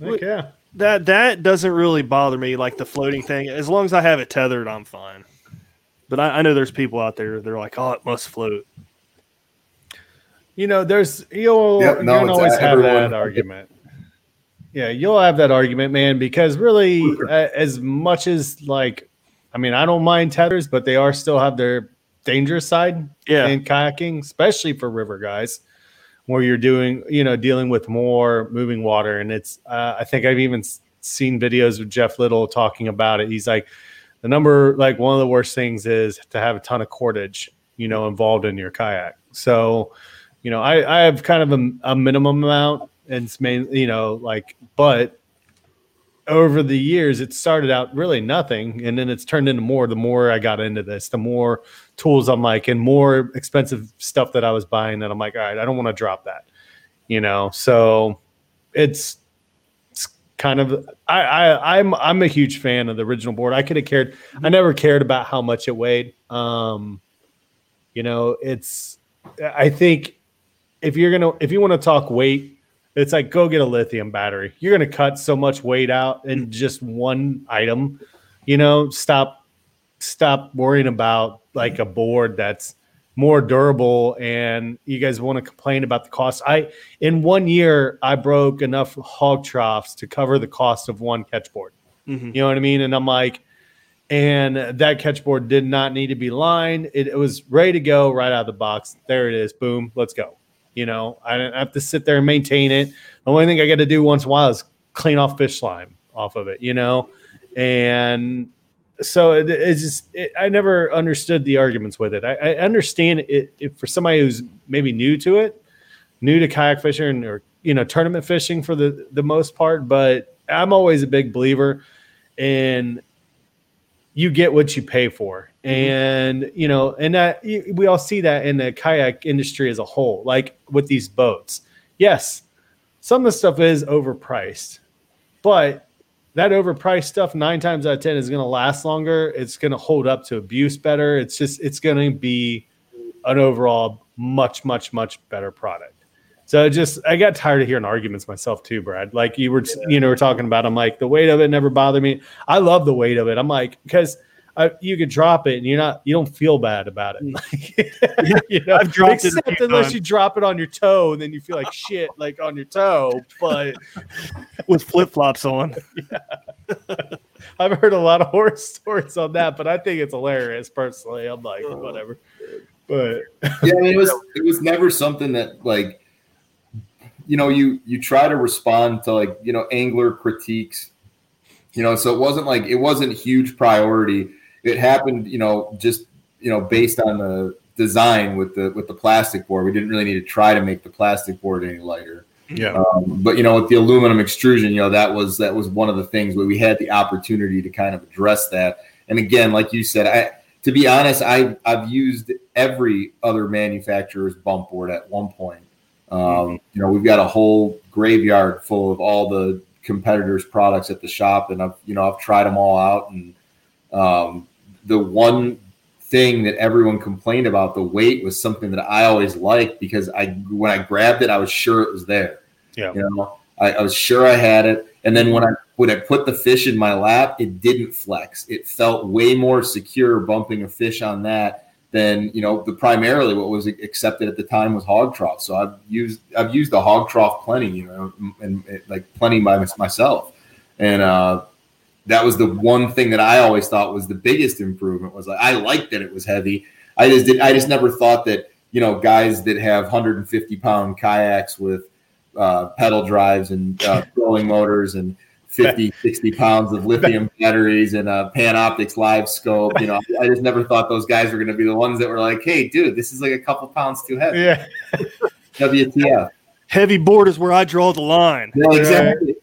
Heck yeah. that that doesn't really bother me, like the floating thing. As long as I have it tethered, I'm fine. But I, I know there's people out there they're like, oh, it must float. You know, there's you'll Yep, no, you can it's, always have everyone- that argument. Yeah, you'll have that argument, man, because really, uh, as much as like, I mean, I don't mind tethers, but they are still have their dangerous side Yeah. in kayaking, especially for river guys, where you're doing, you know, dealing with more moving water. And it's, uh, I think I've even seen videos of Jeff Little talking about it. He's like, the number, like, one of the worst things is to have a ton of cordage, you know, involved in your kayak. So, you know, I, I have kind of a, a minimum amount, and it's main, you know, like, but over the years, it started out really nothing, and then it's turned into more. The more I got into this, the more tools I'm like, and more expensive stuff that I was buying. That I'm like, all right, I don't want to drop that, you know. So it's, it's kind of I, I I'm I'm a huge fan of the original board. I could have cared. I never cared about how much it weighed. Um, you know, it's I think if you're gonna if you want to talk weight, it's like go get a lithium battery. You're gonna cut so much weight out in just one item. You know, stop stop worrying about like a board that's more durable and you guys want to complain about the cost. I in one year I broke enough hog troughs to cover the cost of one Ketch board. Mhm. You know what I mean? And I'm like, and that Ketch board did not need to be lined. It, it was ready to go right out of the box. There it is. Boom. Let's go. You know, I don't have to sit there and maintain it. The only thing I got to do once in a while is clean off fish slime off of it, you know? And so it, it's just, it, I never understood the arguments with it. I, I understand it, it for somebody who's maybe new to it, new to kayak fishing or, you know, tournament fishing for the, the most part, but I'm always a big believer in you get what you pay for Mm-hmm. and you know and that we all see that in the kayak industry as a whole like with these boats yes some of the stuff is overpriced but that overpriced stuff nine times out of ten is going to last longer it's going to hold up to abuse better it's just it's going to be an overall much much much better product so just I got tired of hearing arguments myself too, Brad. Like you were, you know, we're talking about. I'm like the weight of it never bothered me. I love the weight of it. I'm like because I, you could drop it and you're not, you don't feel bad about it. you know, I've dropped except few unless times. you drop it on your toe and then you feel like shit, like on your toe. But with flip flops on. I've heard a lot of horror stories on that, but I think it's hilarious personally. I'm like, oh, whatever. But yeah, I mean, it was it was never something that like, you know, you you try to respond to like you know angler critiques, you know, so it wasn't like it wasn't huge priority. It happened, you know, just you know based on the design with the with the plastic board. We didn't really need to try to make the plastic board any lighter. Yeah. Um, but you know, with the aluminum extrusion, you know, that was that was one of the things where we had the opportunity to kind of address that. And again, like you said, I to be honest, I I've used every other manufacturer's bump board at one point. Um, you know, we've got a whole graveyard full of all the competitors' products at the shop, and I've you know I've tried them all out. And um, the one thing that everyone complained about the weight was something that I always liked because I when I grabbed it, I was sure it was there. Yeah. You know, I, I was sure I had it. And then when I when I put the fish in my lap, it didn't flex. It felt way more secure bumping a fish on that than you know the primarily what was accepted at the time was hog trough. So I've used I've used the hog trough plenty, you know, and, and like plenty by myself. And uh, that was the one thing that I always thought was the biggest improvement was like I liked that it was heavy. I just did I just never thought that you know guys that have 150 pound kayaks with uh, pedal drives and uh, trolling motors and 50 60 pounds of lithium batteries and a Panoptix LiveScope you know i just never thought those guys were going to be the ones that were like hey dude this is like a couple pounds too heavy yeah, wtf Heavy board is where I draw the line. yeah, exactly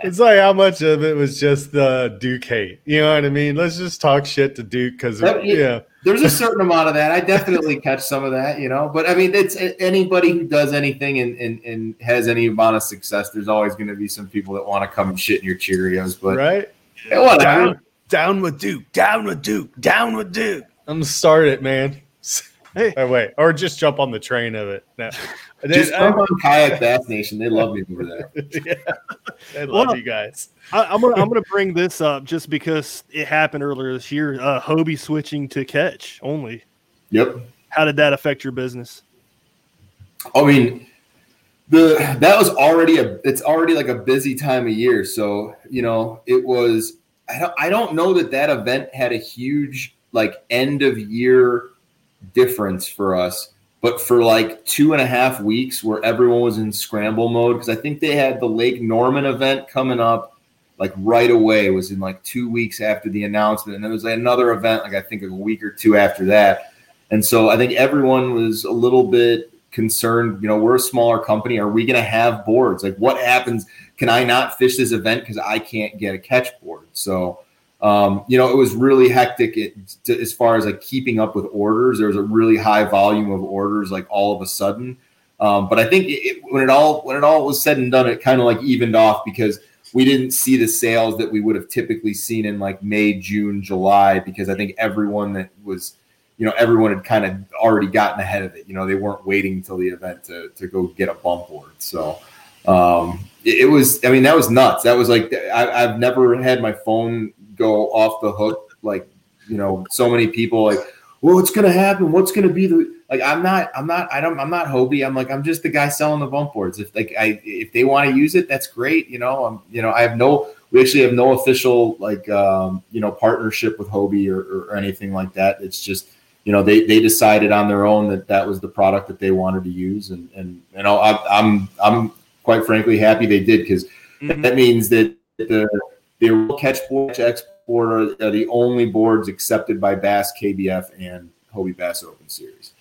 it's like how much of it was just the Duke hate. You know what I mean? Let's just talk shit to Duke because That- yeah. there's a certain amount of that. I definitely catch some of that, you know. But I mean, it's anybody who does anything and, and, and has any amount of success. There's always going to be some people that want to come and shit in your Cheerios. But right? hey, whatever. Down, down with Duke, down with Duke, down with Duke. I'm gonna start it, man. Hey. Oh, wait, or just jump on the train of it. No. Just I, come on Kayak Bass Nation. They love me over there. yeah. I love Well, you guys. I, I'm gonna I'm gonna bring this up just because it happened earlier this year. Uh, Hobie switching to Ketch only. Yep. How did that affect your business? I mean, the that was already a it's already like a busy time of year. So you know, it was. I don't I don't know that that event had a huge like end of year difference for us, but for like two and a half weeks where everyone was in scramble mode because I think they had the Lake Norman event coming up like right away. It was in like two weeks after the announcement, and there was another event like I think a week or two after that. And so I think everyone was a little bit concerned. You know, we're a smaller company. Are we going to have boards? Like, what happens? Can I not fish this event because I can't get a Ketch board? So, um, you know, it was really hectic it, to, as far as like keeping up with orders. There was a really high volume of orders, like all of a sudden. Um, but I think it, when it all when it all was said and done, it kind of like evened off because we didn't see the sales that we would have typically seen in like May, June, July because I think everyone that was you know everyone had kind of already gotten ahead of it. You know, they weren't waiting until the event to to go get a bump board. So um, it, it was. I mean, that was nuts. That was like I, I've never had my phone go off the hook like you know so many people like well what's gonna happen? What's gonna be the like i'm not i'm not i don't i'm not hobie. I'm like i'm just the guy selling the bump boards. If like i if they want to use it that's great you know? I'm you know i have no we actually have no official like um you know partnership with hobie or, or anything like that. It's just you know they they decided on their own that that was the product that they wanted to use. And and you know i'm i'm, I'm quite frankly happy they did because Mhm. that means that the the World Ketch Board exporter are, are the only boards accepted by Bass KBF and Hobie Bass Open Series.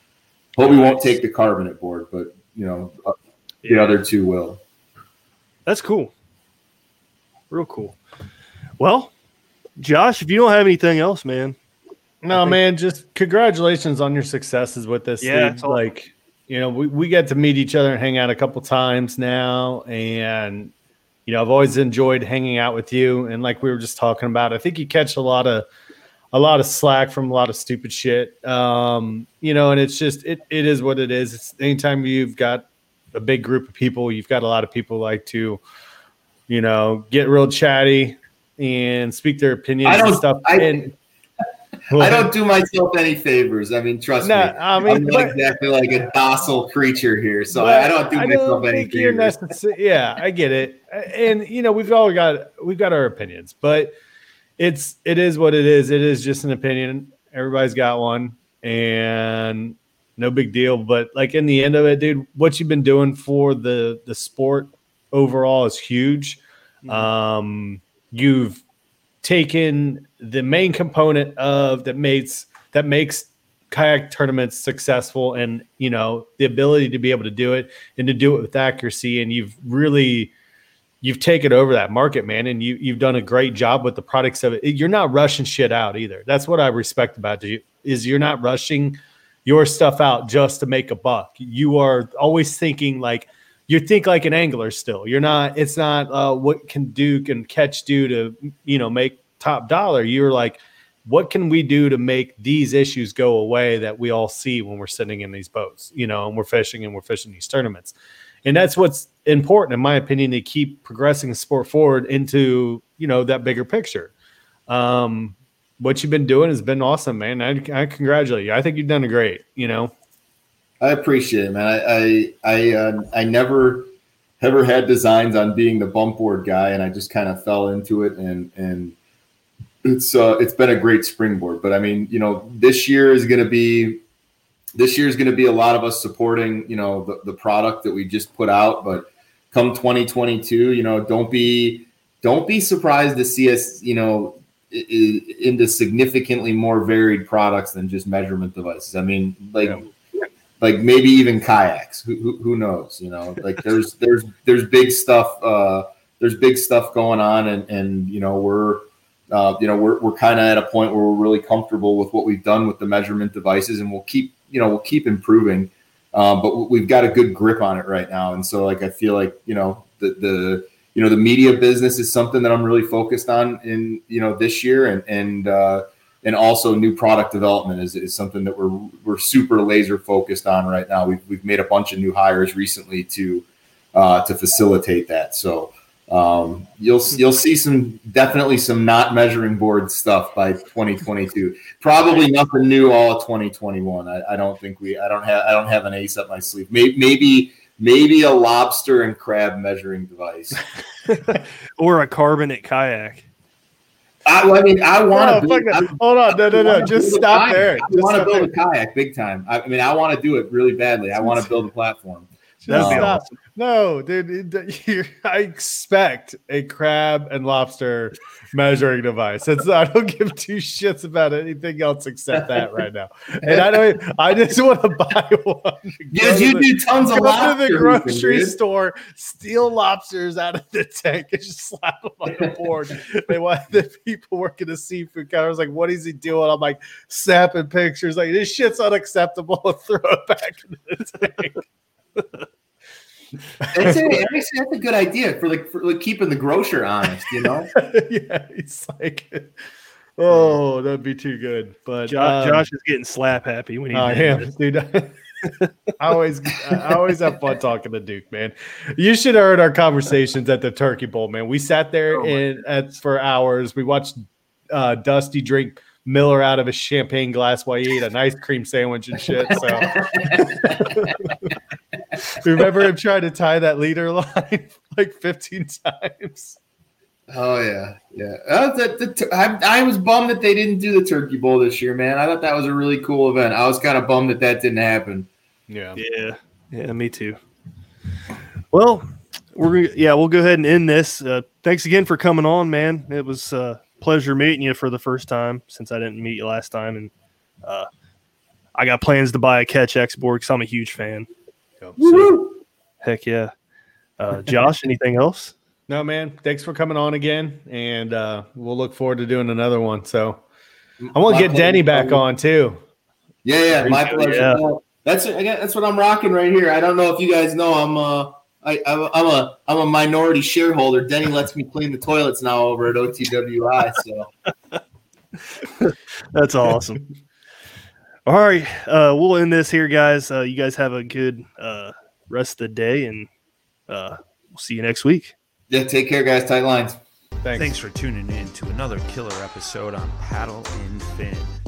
Hobie won't take the Karbonate board, but you know uh, the Yeah. other two will. That's cool. Real cool. Well, Josh, if you don't have anything else, man, No, think- man, just congratulations on your successes with this. Yeah, it's awesome. like you know, we, we get to meet each other and hang out a couple times now, and you know, I've always enjoyed hanging out with you. And like we were just talking about, I think you catch a lot of a lot of slack from a lot of stupid shit. Um, you know, and it's just it it is what it is. It's anytime you've got a big group of people, you've got a lot of people like to, you know, get real chatty and speak their opinions and stuff. I- and I don't do myself any favors. I mean, trust No, me. I mean, I'm not but- exactly like a docile creature here, so I don't do myself any think you're favors. yeah, I get it, and you know we've all got we've got our opinions, but it's it is what it is. It is just an opinion. Everybody's got one, and no big deal. But like in the end of it, dude, what you've been doing for the the sport overall is huge. Um, you've taken the main component of that makes that makes kayak tournaments successful and you know the ability to be able to do it and to do it with accuracy. And you've really you've taken over that market man and you you've done a great job with the products of it. You're not rushing shit out either. That's what i respect about you is you're not rushing your stuff out just to make a buck. You are always thinking like you think like an angler still you're not it's not uh, what can duke and Ketch do to you know make top dollar you're like what can we do to make these issues go away that we all see when we're sitting in these boats, you know, and we're fishing and we're fishing these tournaments. And that's what's important, in my opinion, to keep progressing the sport forward into, you know, that bigger picture. Um, what you've been doing has been awesome, man. I, I congratulate you. I think you've done a great, you know. I appreciate it, man. I I I, uh, I never ever had designs on being the bump board guy, and I just kind of fell into it, and and it's uh it's been a great springboard. But I mean, you know, this year is going to be this year is going to be a lot of us supporting, you know, the, the product that we just put out. But come 2022, you know, don't be don't be surprised to see us, you know, into significantly more varied products than just measurement devices. I mean, like like maybe even kayaks. Who, who, who knows? You know, like there's there's there's big stuff. Uh, there's big stuff going on, and and you know we're uh, you know we're we're kind of at a point where we're really comfortable with what we've done with the measurement devices, and we'll keep you know we'll keep improving. Um, but we've got a good grip on it right now, and so like I feel like you know the the you know the media business is something that I'm really focused on in you know this year, and and uh, and also new product development is, is something that we're we're super laser focused on right now. We've we've made a bunch of new hires recently to uh, to facilitate that. So um, you'll you'll see some definitely some not measuring board stuff by 2022. Probably nothing new all of 2021. I, I don't think we I don't have I don't have an ace up my sleeve. Maybe maybe maybe a lobster and crab measuring device. or a Karbonate kayak. I, I mean, I want to. That. Hold on, no, no, no, just stop there. I want to build a kayak big time. I, I mean, I want to do it really badly. I want to build a platform. Um, awesome. No, dude, it- you- I expect a crab and lobster measuring device. It's, I don't give two shits about anything else except that right now. And I don't. I just want to buy one. Yes, you do tons of go to the grocery dude. store, steal lobsters out of the tank, and just slap them on the board. they want the people working the seafood counter. I was like, "What is he doing?" I'm like, snapping pictures. Like this shit's unacceptable. Throw it back in the tank. That's a, actually, that's a good idea for like for like keeping the grocer honest. You know. yeah, it's like, oh, that'd be too good. But Josh, um, Josh is getting slap happy when he. I am, dude. I always, I always have fun talking to Duke, man. You should have heard our conversations at the Turkey Bowl, man. We sat there Oh in at for hours. We watched uh, Dusty drink Miller out of a champagne glass while he ate an ice cream sandwich and shit. So remember him trying to tie that leader line like 15 times. Oh yeah, yeah. Uh, the, the, I, I was bummed that they didn't do the Turkey Bowl this year, man. I thought that was a really cool event. I was kind of bummed that that didn't happen. Yeah. Yeah, yeah, me too. Well, we're yeah, we'll go ahead and end this. Uh, thanks again for coming on, man. It was a pleasure meeting you for the first time since I didn't meet you last time, and uh, I got plans to buy a Ketch X board because I'm a huge fan. So, heck yeah, uh, Josh. anything else? No, man. Thanks for coming on again, and uh, we'll look forward to doing another one. So I want to get Denny pleasure. back on too. Yeah, yeah, my pleasure. yeah. That's again, that's what I'm rocking right here. I don't know if you guys know, I'm uh, I, I'm a- I'm a I'm a minority shareholder. Denny lets me clean the toilets now over at OTWI. So That's awesome. All right, uh, we'll end this here, guys. Uh, you guys have a good uh, rest of the day, and uh, we'll see you next week. yeah, take care, guys. Tight lines. Thanks. Thanks for tuning in to another killer episode on Paddle and Fin.